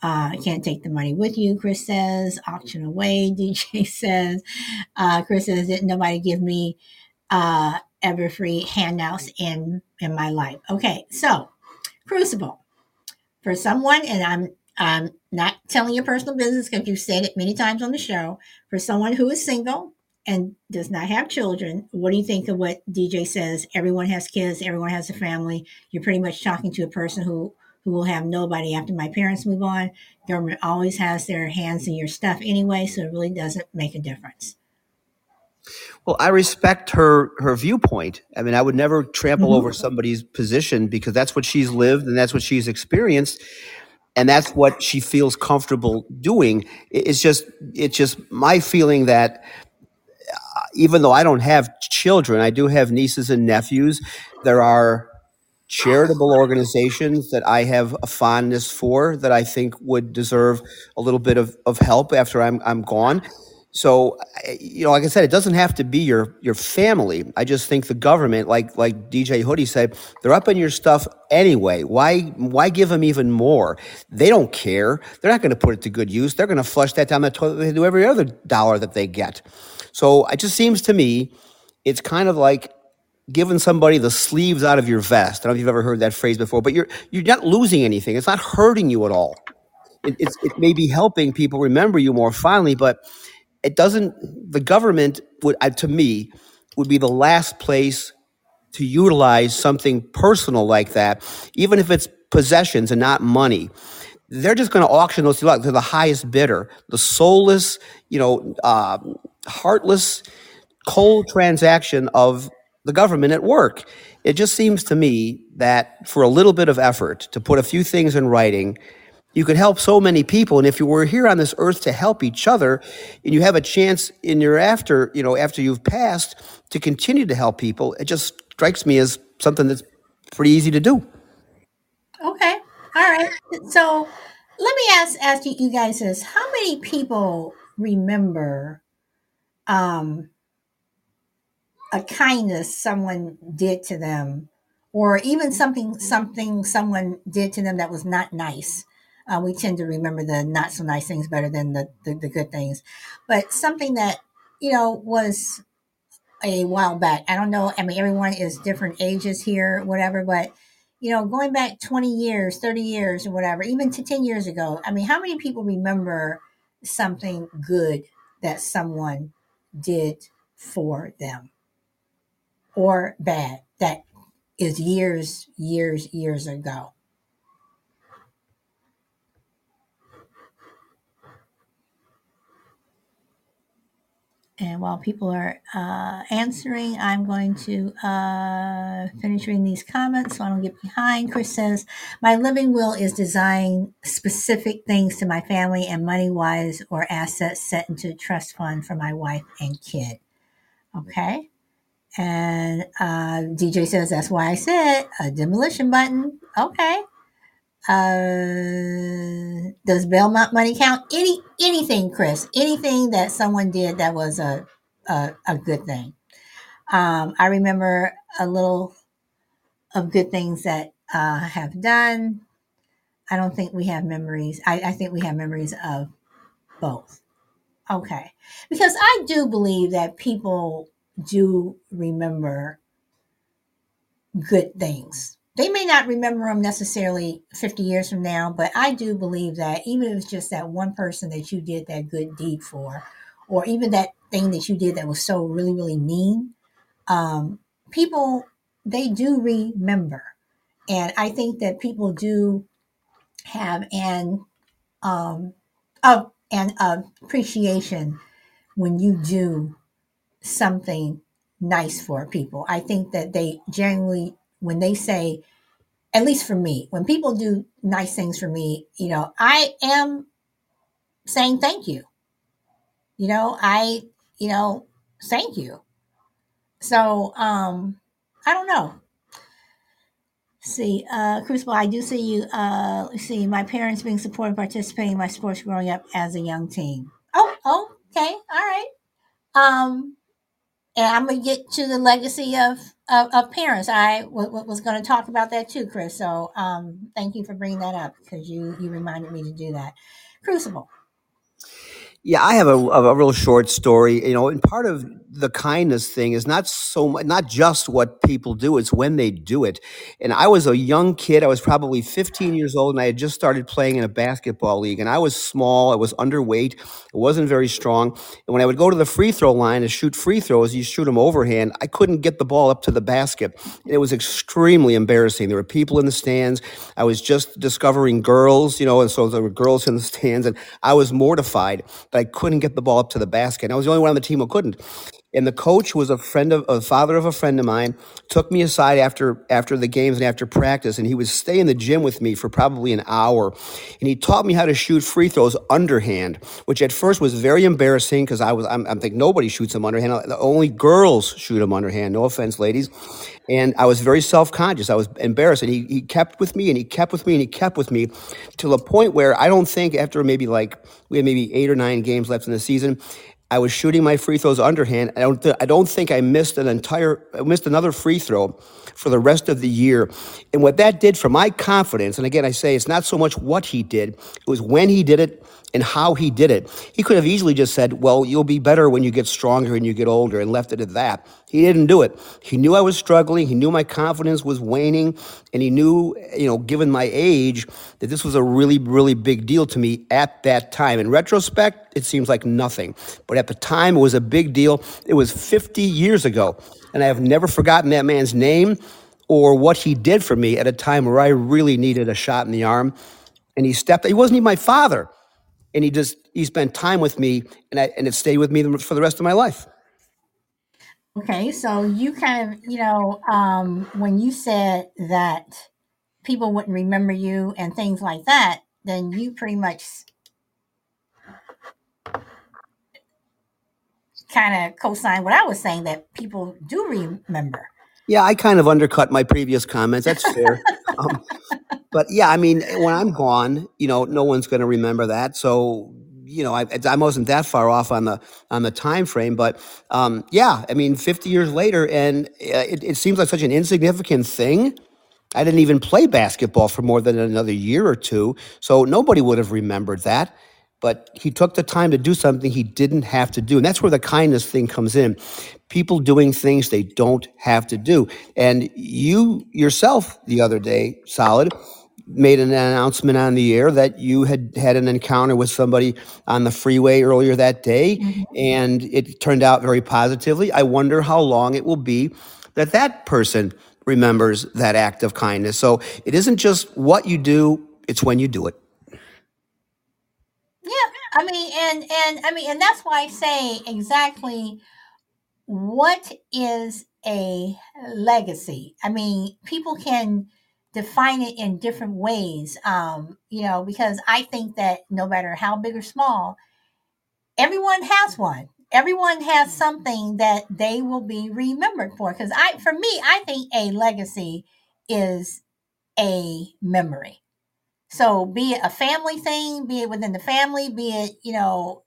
Uh, can't take the money with you, Chris says. Auction away, DJ says. Uh, Chris says, didn't nobody give me uh, ever free handouts in, in my life? Okay, so Crucible. For someone, and I'm I'm not telling your personal business because you've said it many times on the show. For someone who is single, and does not have children, what do you think of what DJ says? Everyone has kids, everyone has a family. You're pretty much talking to a person who who will have nobody after my parents move on. Government always has their hands in your stuff anyway, so it really doesn't make a difference. Well, I respect her her viewpoint. I mean, I would never trample mm-hmm. over somebody's position because that's what she's lived and that's what she's experienced and that's what she feels comfortable doing. It's just it's just my feeling that even though I don't have children, I do have nieces and nephews. There are charitable organizations that I have a fondness for that I think would deserve a little bit of, of help after I'm, I'm gone. So, you know, like I said, it doesn't have to be your your family. I just think the government, like like DJ Hoodie said, they're up in your stuff anyway. Why why give them even more? They don't care. They're not going to put it to good use. They're going to flush that down the toilet. They do every other dollar that they get. So it just seems to me, it's kind of like giving somebody the sleeves out of your vest. I don't know if you've ever heard that phrase before, but you're you're not losing anything. It's not hurting you at all. It, it's, it may be helping people remember you more fondly, but it doesn't. The government would, uh, to me, would be the last place to utilize something personal like that, even if it's possessions and not money they're just going to auction those to the highest bidder, the soulless, you know, uh, heartless, cold transaction of the government at work. It just seems to me that for a little bit of effort to put a few things in writing, you could help so many people. And if you were here on this earth to help each other, and you have a chance in your after, you know, after you've passed to continue to help people, it just strikes me as something that's pretty easy to do. Okay. All right. So let me ask ask you guys this. How many people remember um, a kindness someone did to them, or even something something someone did to them that was not nice. Uh, we tend to remember the not so nice things better than the, the, the good things, but something that you know was a while back. I don't know. I mean, everyone is different ages here, whatever, but you know, going back 20 years, 30 years, or whatever, even to 10 years ago, I mean, how many people remember something good that someone did for them or bad that is years, years, years ago. And while people are uh, answering, I'm going to uh, finish reading these comments so I don't get behind. Chris says, My living will is designing specific things to my family and money wise or assets set into a trust fund for my wife and kid. Okay. And uh, DJ says, That's why I said a demolition button. Okay. Uh, does Belmont money count? Any anything, Chris? Anything that someone did that was a a, a good thing. Um, I remember a little of good things that uh, have done. I don't think we have memories. I, I think we have memories of both. Okay, because I do believe that people do remember good things they may not remember them necessarily 50 years from now, but I do believe that even if it's just that one person that you did that good deed for, or even that thing that you did that was so really, really mean, um, people, they do remember. And I think that people do have an, um, of, an appreciation when you do something nice for people. I think that they generally when they say, at least for me, when people do nice things for me, you know, I am saying thank you. You know, I, you know, thank you. So, um, I don't know. see, uh, Crucible, I do see you. Uh, see, my parents being supportive, participating in my sports growing up as a young teen. Oh, oh, okay, all right. Um, and I'm gonna get to the legacy of of, of parents. I w- w- was going to talk about that too, Chris. So um, thank you for bringing that up because you you reminded me to do that. Crucible. Yeah, I have a, a real short story. You know, and part of the kindness thing is not so much, not just what people do; it's when they do it. And I was a young kid; I was probably 15 years old, and I had just started playing in a basketball league. And I was small; I was underweight; it wasn't very strong. And when I would go to the free throw line to shoot free throws, you shoot them overhand. I couldn't get the ball up to the basket. And it was extremely embarrassing. There were people in the stands. I was just discovering girls, you know, and so there were girls in the stands, and I was mortified that I couldn't get the ball up to the basket. And I was the only one on the team who couldn't. And the coach was a friend of a father of a friend of mine, took me aside after after the games and after practice, and he would stay in the gym with me for probably an hour. And he taught me how to shoot free throws underhand, which at first was very embarrassing because I was I'm, I'm nobody shoots them underhand. Only girls shoot them underhand. No offense, ladies. And I was very self conscious. I was embarrassed. And he, he kept with me and he kept with me and he kept with me till the point where I don't think after maybe like we had maybe eight or nine games left in the season, I was shooting my free throws underhand. I don't, th- I don't think I missed an entire, I missed another free throw for the rest of the year. And what that did for my confidence, and again, I say it's not so much what he did, it was when he did it and how he did it. He could have easily just said, Well, you'll be better when you get stronger and you get older, and left it at that. He didn't do it. He knew I was struggling. He knew my confidence was waning. And he knew, you know, given my age, that this was a really, really big deal to me at that time. In retrospect, it seems like nothing. But at the time, it was a big deal. It was 50 years ago. And I have never forgotten that man's name or what he did for me at a time where I really needed a shot in the arm. And he stepped, he wasn't even my father and he just he spent time with me and I, and it stayed with me for the rest of my life Okay, so you kind of, you know, um, when you said that people wouldn't remember you and things like that, then you pretty much kind of co-signed what I was saying that people do remember. Yeah i kind of undercut my previous comments that's fair um, but yeah i mean when i'm gone you know no one's going to remember that so you know, I, I wasn't that far off on the on the time frame, but um, yeah, I mean, 50 years later, and uh, it, it seems like such an insignificant thing. I didn't even play basketball for more than another year or two, so nobody would have remembered that. But he took the time to do something he didn't have to do, and that's where the kindness thing comes in. People doing things they don't have to do, and you yourself the other day, solid made an announcement on the air that you had had an encounter with somebody on the freeway earlier that day, Mhm. and it turned out very positively. I wonder how long it will be that that person remembers that act of kindness. So it isn't just what you do, it's when you do it. I mean, and and I mean, and that's why I say exactly what is a legacy. I mean, people can define it in different ways. Um, you know, because I think that no matter how big or small, everyone has one. Everyone has something that they will be remembered for. Because I, for me, I think a legacy is a memory. So be it a family thing, be it within the family, be it, you know,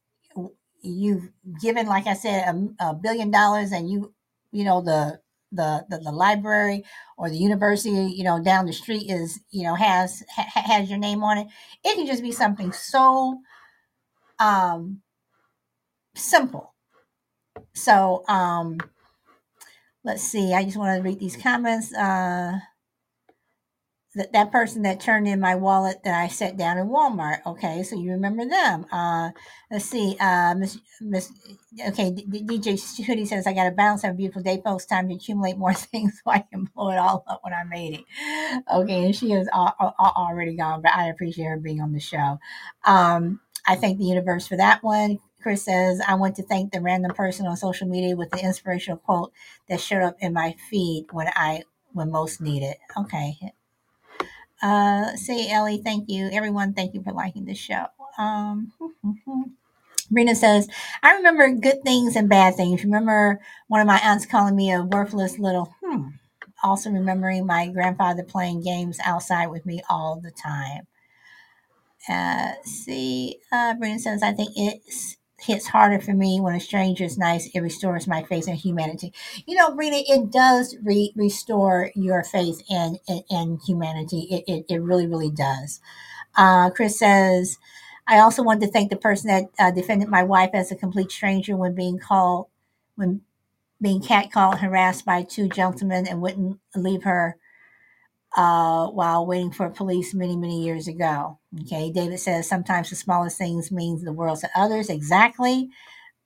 you've given, like I said, a, a billion dollars and you, you know, the, the, the, the library or the university, you know, down the street is, you know, has, ha, has your name on it. It can just be something so, um, simple. So, um, let's see. I just want to read these comments. Uh, that, that person that turned in my wallet that I set down in Walmart. Okay, so you remember them. Uh, let's see, uh, Miss Miss. Okay, DJ Hoodie says I got to balance Have a beautiful day, post Time to accumulate more things so I can blow it all up when I'm 80. Okay, and she is all, all, already gone, but I appreciate her being on the show. Um, I thank the universe for that one. Chris says, I want to thank the random person on social media with the inspirational quote that showed up in my feed when I when most needed. Okay, uh, say Ellie, thank you. Everyone, thank you for liking the show. Um, Rena says, I remember good things and bad things. Remember one of my aunts calling me a worthless little hmm. Also remembering my grandfather playing games outside with me all the time. Uh, see, uh, Brenda says, I think it's hits harder for me when a stranger is nice. It restores my faith in humanity. You know, really, it does re- restore your faith in, in, in humanity. It, it, it, really, really does. Uh, Chris says, I also wanted to thank the person that uh, defended my wife as a complete stranger when being called, when being catcalled, harassed by two gentlemen and wouldn't leave her uh, while waiting for police many, many years ago. Okay, David says sometimes the smallest things means the world to others. Exactly.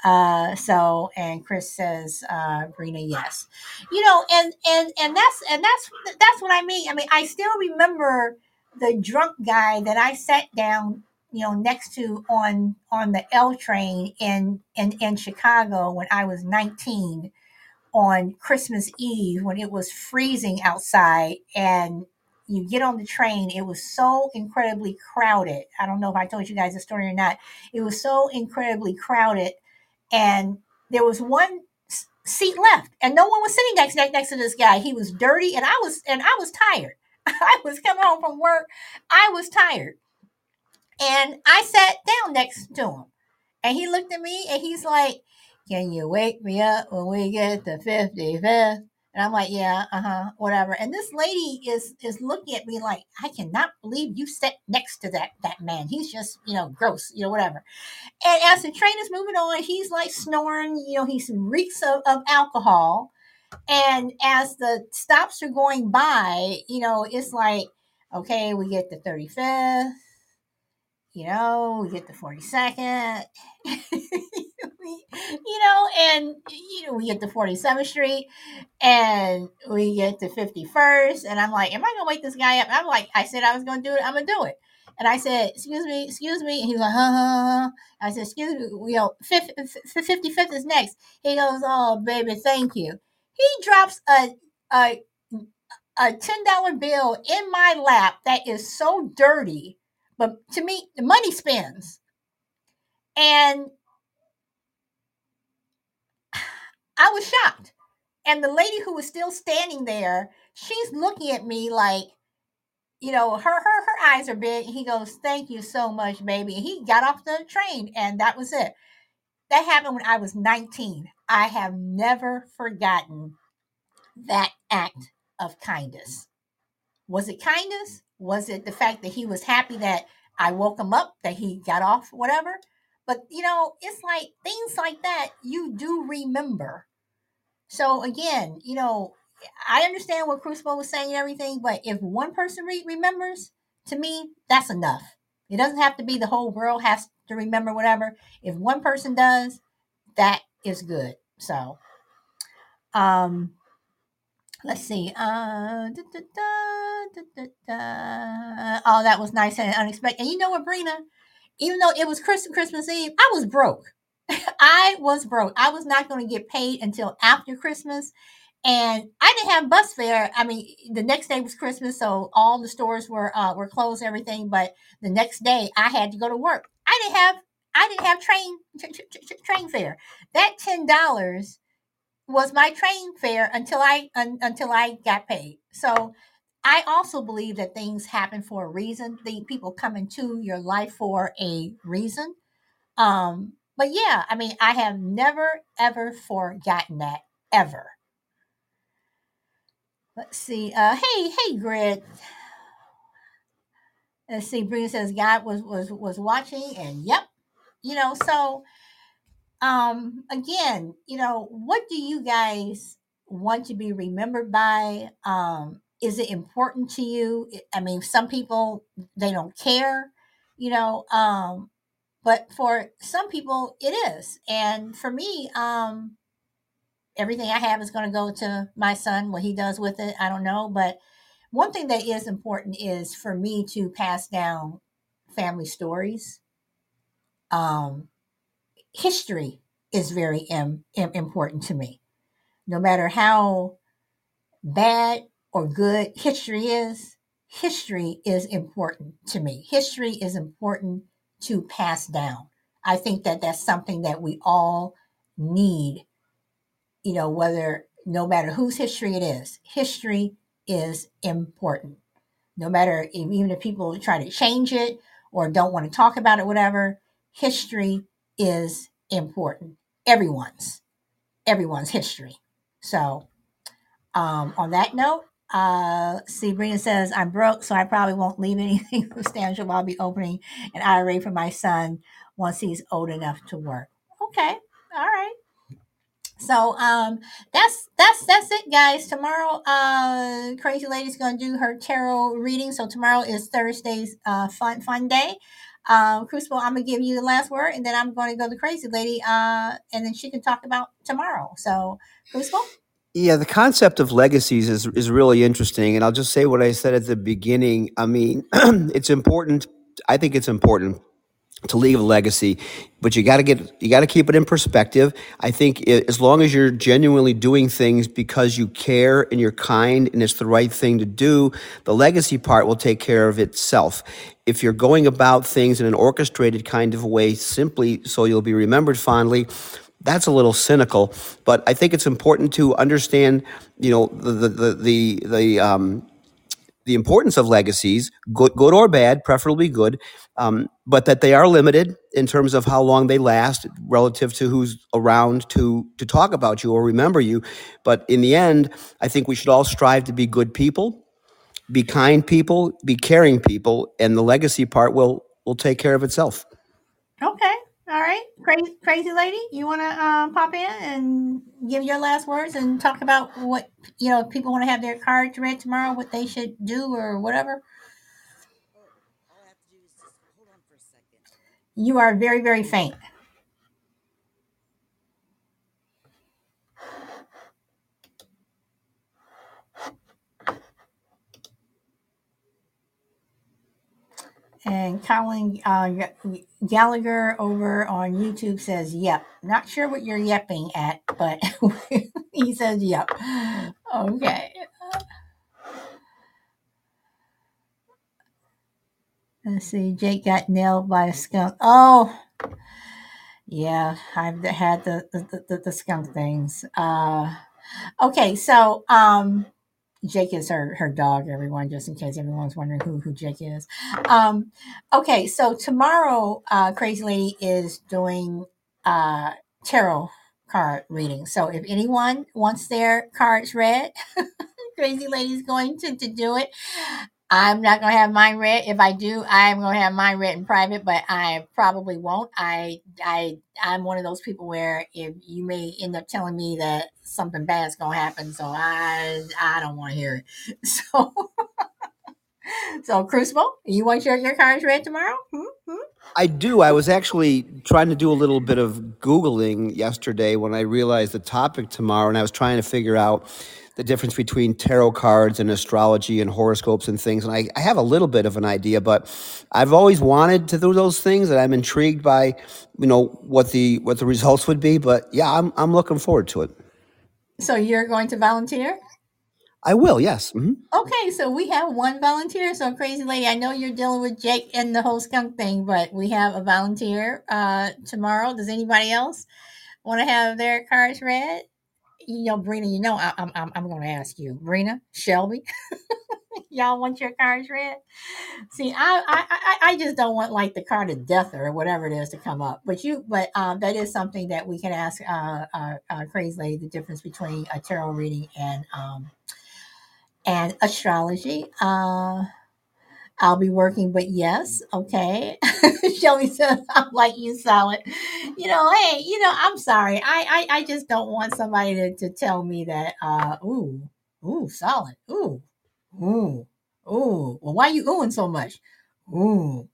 Uh, so, and Chris says, uh, Brina, yes. You know, and and and that's and that's that's what I mean. I mean, I still remember the drunk guy that I sat down, you know, next to on on the L train in in in Chicago when I was nineteen on Christmas Eve when it was freezing outside and you get on the train, it was so incredibly crowded. I don't know if I told you guys the story or not. It was so incredibly crowded, and there was one seat left, and no one was sitting next next to this guy. He was dirty, and I was and I was tired. I was coming home from work. I was tired, and I sat down next to him, and he looked at me, and he's like, can you wake me up when we get to 55th? And I'm like, yeah, uh-huh, whatever. And this lady is is looking at me like, I cannot believe you sat next to that that man. He's just, you know, gross, you know, whatever. And as the train is moving on, he's like snoring, you know, he reeks of, of alcohol. And as the stops are going by, you know, it's like, okay, we get the 35th, you know, we get the 42nd. you know, and you know, we get to 47th Street and we get to 51st. And I'm like, Am I gonna wake this guy up? I'm like, I said I was gonna do it, I'm gonna do it. And I said, Excuse me, excuse me. And he's like, huh, huh, huh. I said, Excuse me, you know, 55th is next. He goes, Oh, baby, thank you. He drops a, a, a $10 bill in my lap that is so dirty, but to me, the money spins. And I was shocked. And the lady who was still standing there, she's looking at me like, you know, her her her eyes are big. He goes, "Thank you so much, baby." And he got off the train, and that was it. That happened when I was 19. I have never forgotten that act of kindness. Was it kindness? Was it the fact that he was happy that I woke him up, that he got off, whatever? But you know, it's like things like that you do remember. So again, you know, I understand what Crucible was saying and everything, but if one person re- remembers, to me, that's enough. It doesn't have to be the whole world has to remember whatever. If one person does, that is good. So, um, let's see. Uh, da, da, da, oh, that was nice and unexpected. And you know what, Brina? even though it was Christmas, Christmas Eve, I was broke. I was broke. I was not going to get paid until after Christmas. And I didn't have bus fare. I mean, the next day was Christmas, so all the stores were uh, were closed, everything. But the next day, I had to go to work. I didn't have I didn't have train train fare. That ten dollars was my train fare until I un, until I got paid. So I also believe that things happen for a reason. The people come into your life for a reason. Um, but yeah, I mean, I have never ever forgotten that ever. Let's see. Uh, hey, hey, Grit. Let's see. Brina says God was was was watching, and yep, you know. So, um, again, you know, what do you guys want to be remembered by? Um, is it important to you? I mean, some people they don't care, you know, um, but for some people it is. And for me, um, everything I have is going to go to my son. What he does with it, I don't know. But one thing that is important is for me to pass down family stories. Um, history is very Im- Im- important to me. No matter how bad or good history is, history is important to me. History is important to pass down. I think that that's something that we all need, you know, whether no matter whose history it is, history is important. No matter if, even if people try to change it or don't want to talk about it, whatever, history is important. Everyone's, everyone's history. So, um, on that note, uh, Sabrina says, I'm broke, so I probably won't leave anything substantial. I'll be opening an IRA for my son once he's old enough to work. Okay. All right. So um that's that's that's it guys. Tomorrow uh Crazy Lady's gonna do her tarot reading. So tomorrow is Thursday's uh fun fun day. Um Crucible, I'm gonna give you the last word and then I'm gonna go to Crazy Lady uh and then she can talk about tomorrow. So Crucible? Yeah, the concept of legacies is is really interesting, and I'll just say what I said at the beginning. I mean, it's important. I think it's important to leave a legacy, but you got to get you got to keep it in perspective. I think i as long as you're genuinely doing things because you care and you're kind and it's the right thing to do, the legacy part will take care of itself. If you're going about things in an orchestrated kind of way simply so you'll be remembered fondly, that's a little cynical, but I think it's important to understand, you know, the the the, the um, the importance of legacies, good, good or bad, preferably good, um, but that they are limited in terms of how long they last relative to who's around to to talk about you or remember you. But in the end, I think we should all strive to be good people, be kind people, be caring people, and the legacy part will will take care of itself. Okay. All right. Crazy crazy lady, you wanna um pop in and give your last words and talk about what you know, if people want to have their cards read tomorrow, what they should do or whatever? Well, all I have to do is just hold on for a second. You are very, very faint. And Colin uh, Gallagher over on YouTube says, "Yep." Not sure what you're yepping at, but he says, "Yep." Okay. Let's see. Jake got nailed by a skunk. Oh, yeah. I've had the the, the, the skunk things. Uh, okay. So, um, Jake is her her dog. Everyone, just in case everyone's wondering who who Jake is. Um, okay, so tomorrow, uh, Crazy Lady is doing uh tarot card reading. So if anyone wants their cards read, Crazy Lady's going to to do it. I'm not gonna have mine read. If I do, I'm gonna have mine read in private, but I probably won't. I I I'm one of those people where if you may end up telling me that something bad's gonna happen, so I I don't want to hear it. So so Crucible, you want your your cards read tomorrow? Hmm? Hmm? I do. I was actually trying to do a little bit of Googling yesterday when I realized the topic tomorrow, and I was trying to figure out the difference between tarot cards and astrology and horoscopes and things. And I, I have a little bit of an idea, but I've always wanted to do those things, and I'm intrigued by, you know, what the what the results would be. But yeah, I'm I'm looking forward to it. So you're going to volunteer? I will. Yes. hmm Okay, so we have one volunteer. So crazy lady, I know you're dealing with Jake and the whole skunk thing, but we have a volunteer uh tomorrow. Does anybody else want to have their cards read? You know, Brina, you know I, I'm I'm I'm going to ask you, Brina, Shelby, y'all want your cards read? See, I, I I just don't want like the card of death or whatever it is to come up. But you, but um, that is something that we can ask uh, uh, uh crazy lady the difference between a tarot reading and um and astrology. Uh, I'll be working, but yes, okay. Shelly says I'm like you solid. You know, hey, you know, I'm sorry. I I, I just don't want somebody to, to tell me that uh ooh, ooh, solid. Ooh, ooh, ooh. Well, why you oohing so much? Ooh.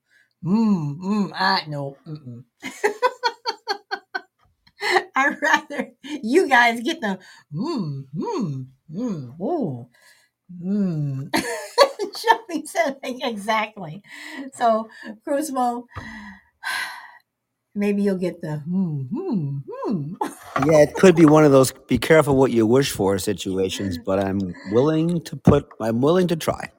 Mm, mm, I no. Mm-mm. I'd rather you guys get the mm, mm, mm, ooh. Mm. Shelby said exactly. So, Crucible, maybe you'll get the hmm, hmm, hmm. Yeah, it could be one of those "be careful what you wish for" situations, but I'm willing to put. I'm willing to try.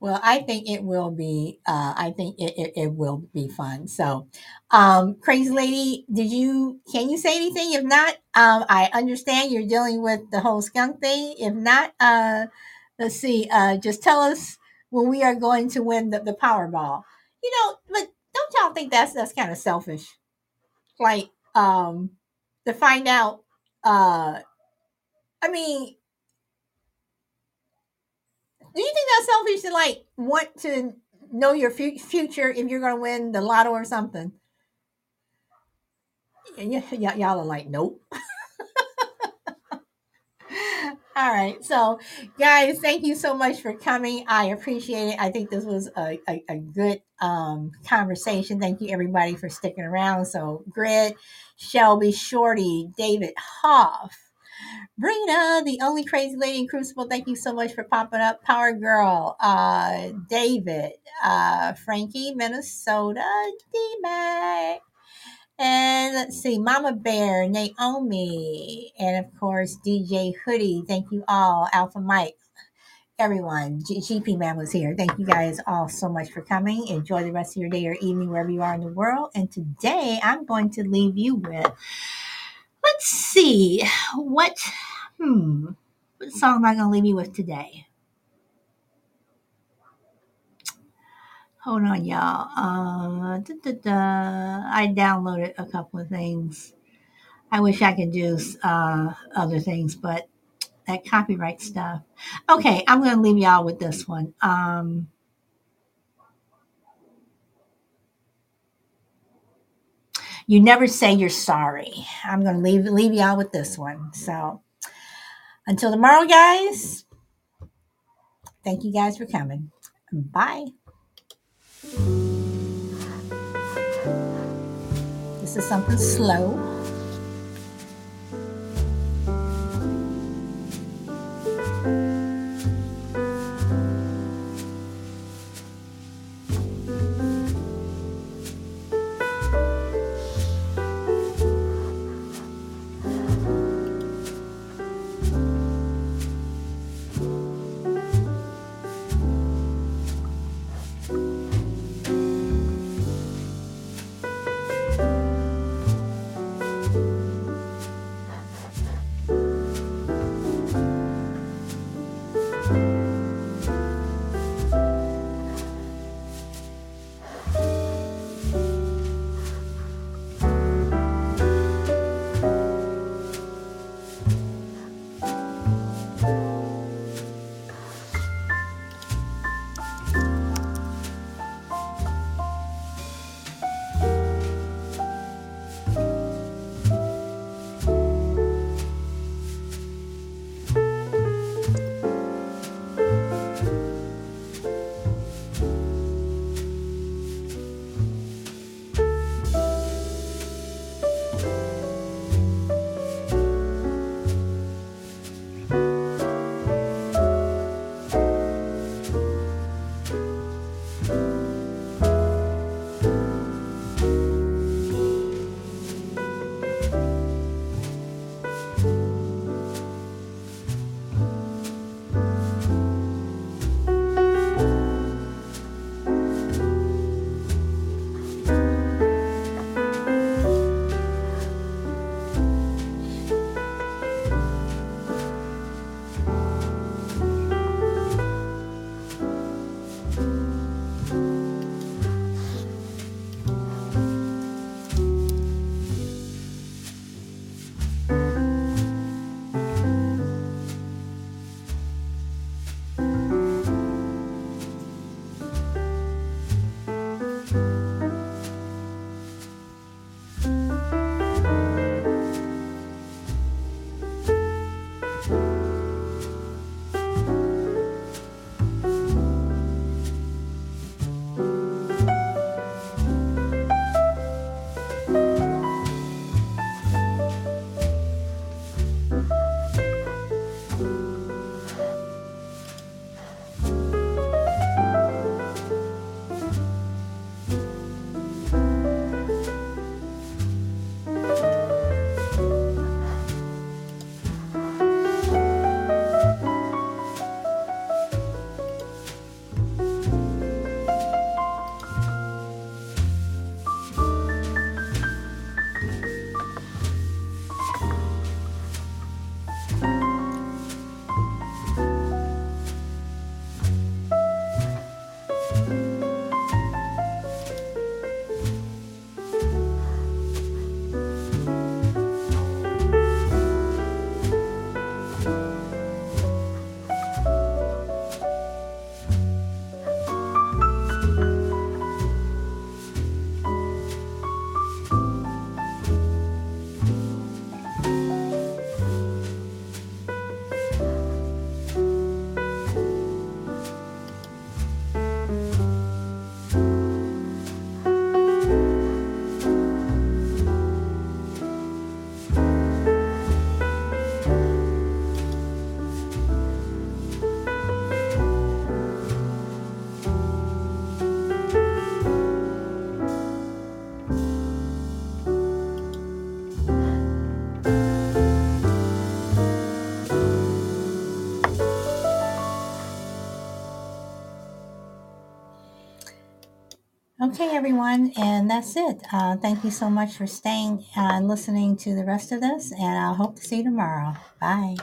Well, I think it will be. Uh, I think it, it, it will be fun. So, um, crazy lady, did you? Can you say anything? If not, um, I understand you're dealing with the whole skunk thing. If not, uh, let's see. Uh, just tell us when we are going to win the, the Powerball. You know, but don't y'all think that's that's kind of selfish? Like, um, to find out. Uh, I mean, do you think that's selfish to like want to know your fu- future if you're going to win the lotto or something? Y- y- y'all are like, nope. All right. So, guys, thank you so much for coming. I appreciate it. I think this was a, a, a good um, conversation. Thank you, everybody, for sticking around. So, Grid, Shelby, Shorty, David Hoff, Brina, the only crazy lady in Crucible, thank you so much for popping up. Power Girl, uh, David, uh, Frankie, Minnesota, D-Mac. And let's see, Mama Bear, Naomi, and of course, DJ Hoodie. Thank you all. Alpha Mike, everyone. G- GP Man was here. Thank you guys all so much for coming. Enjoy the rest of your day or evening wherever you are in the world. And today I'm going to leave you with, let's see, what, hmm, what song am I going to leave you with today? Hold on, y'all. Uh. I downloaded a couple of things. I wish I could do uh, other things, but that copyright stuff. Okay, I'm going to leave y'all with this one. Um, you never say you're sorry. I'm going to leave leave y'all with this one. So until tomorrow, guys. Thank you guys for coming. Bye. This is something slow. Everyone, and that's it. Uh, thank you so much for staying and listening to the rest of this, and I hope to see you tomorrow. Bye.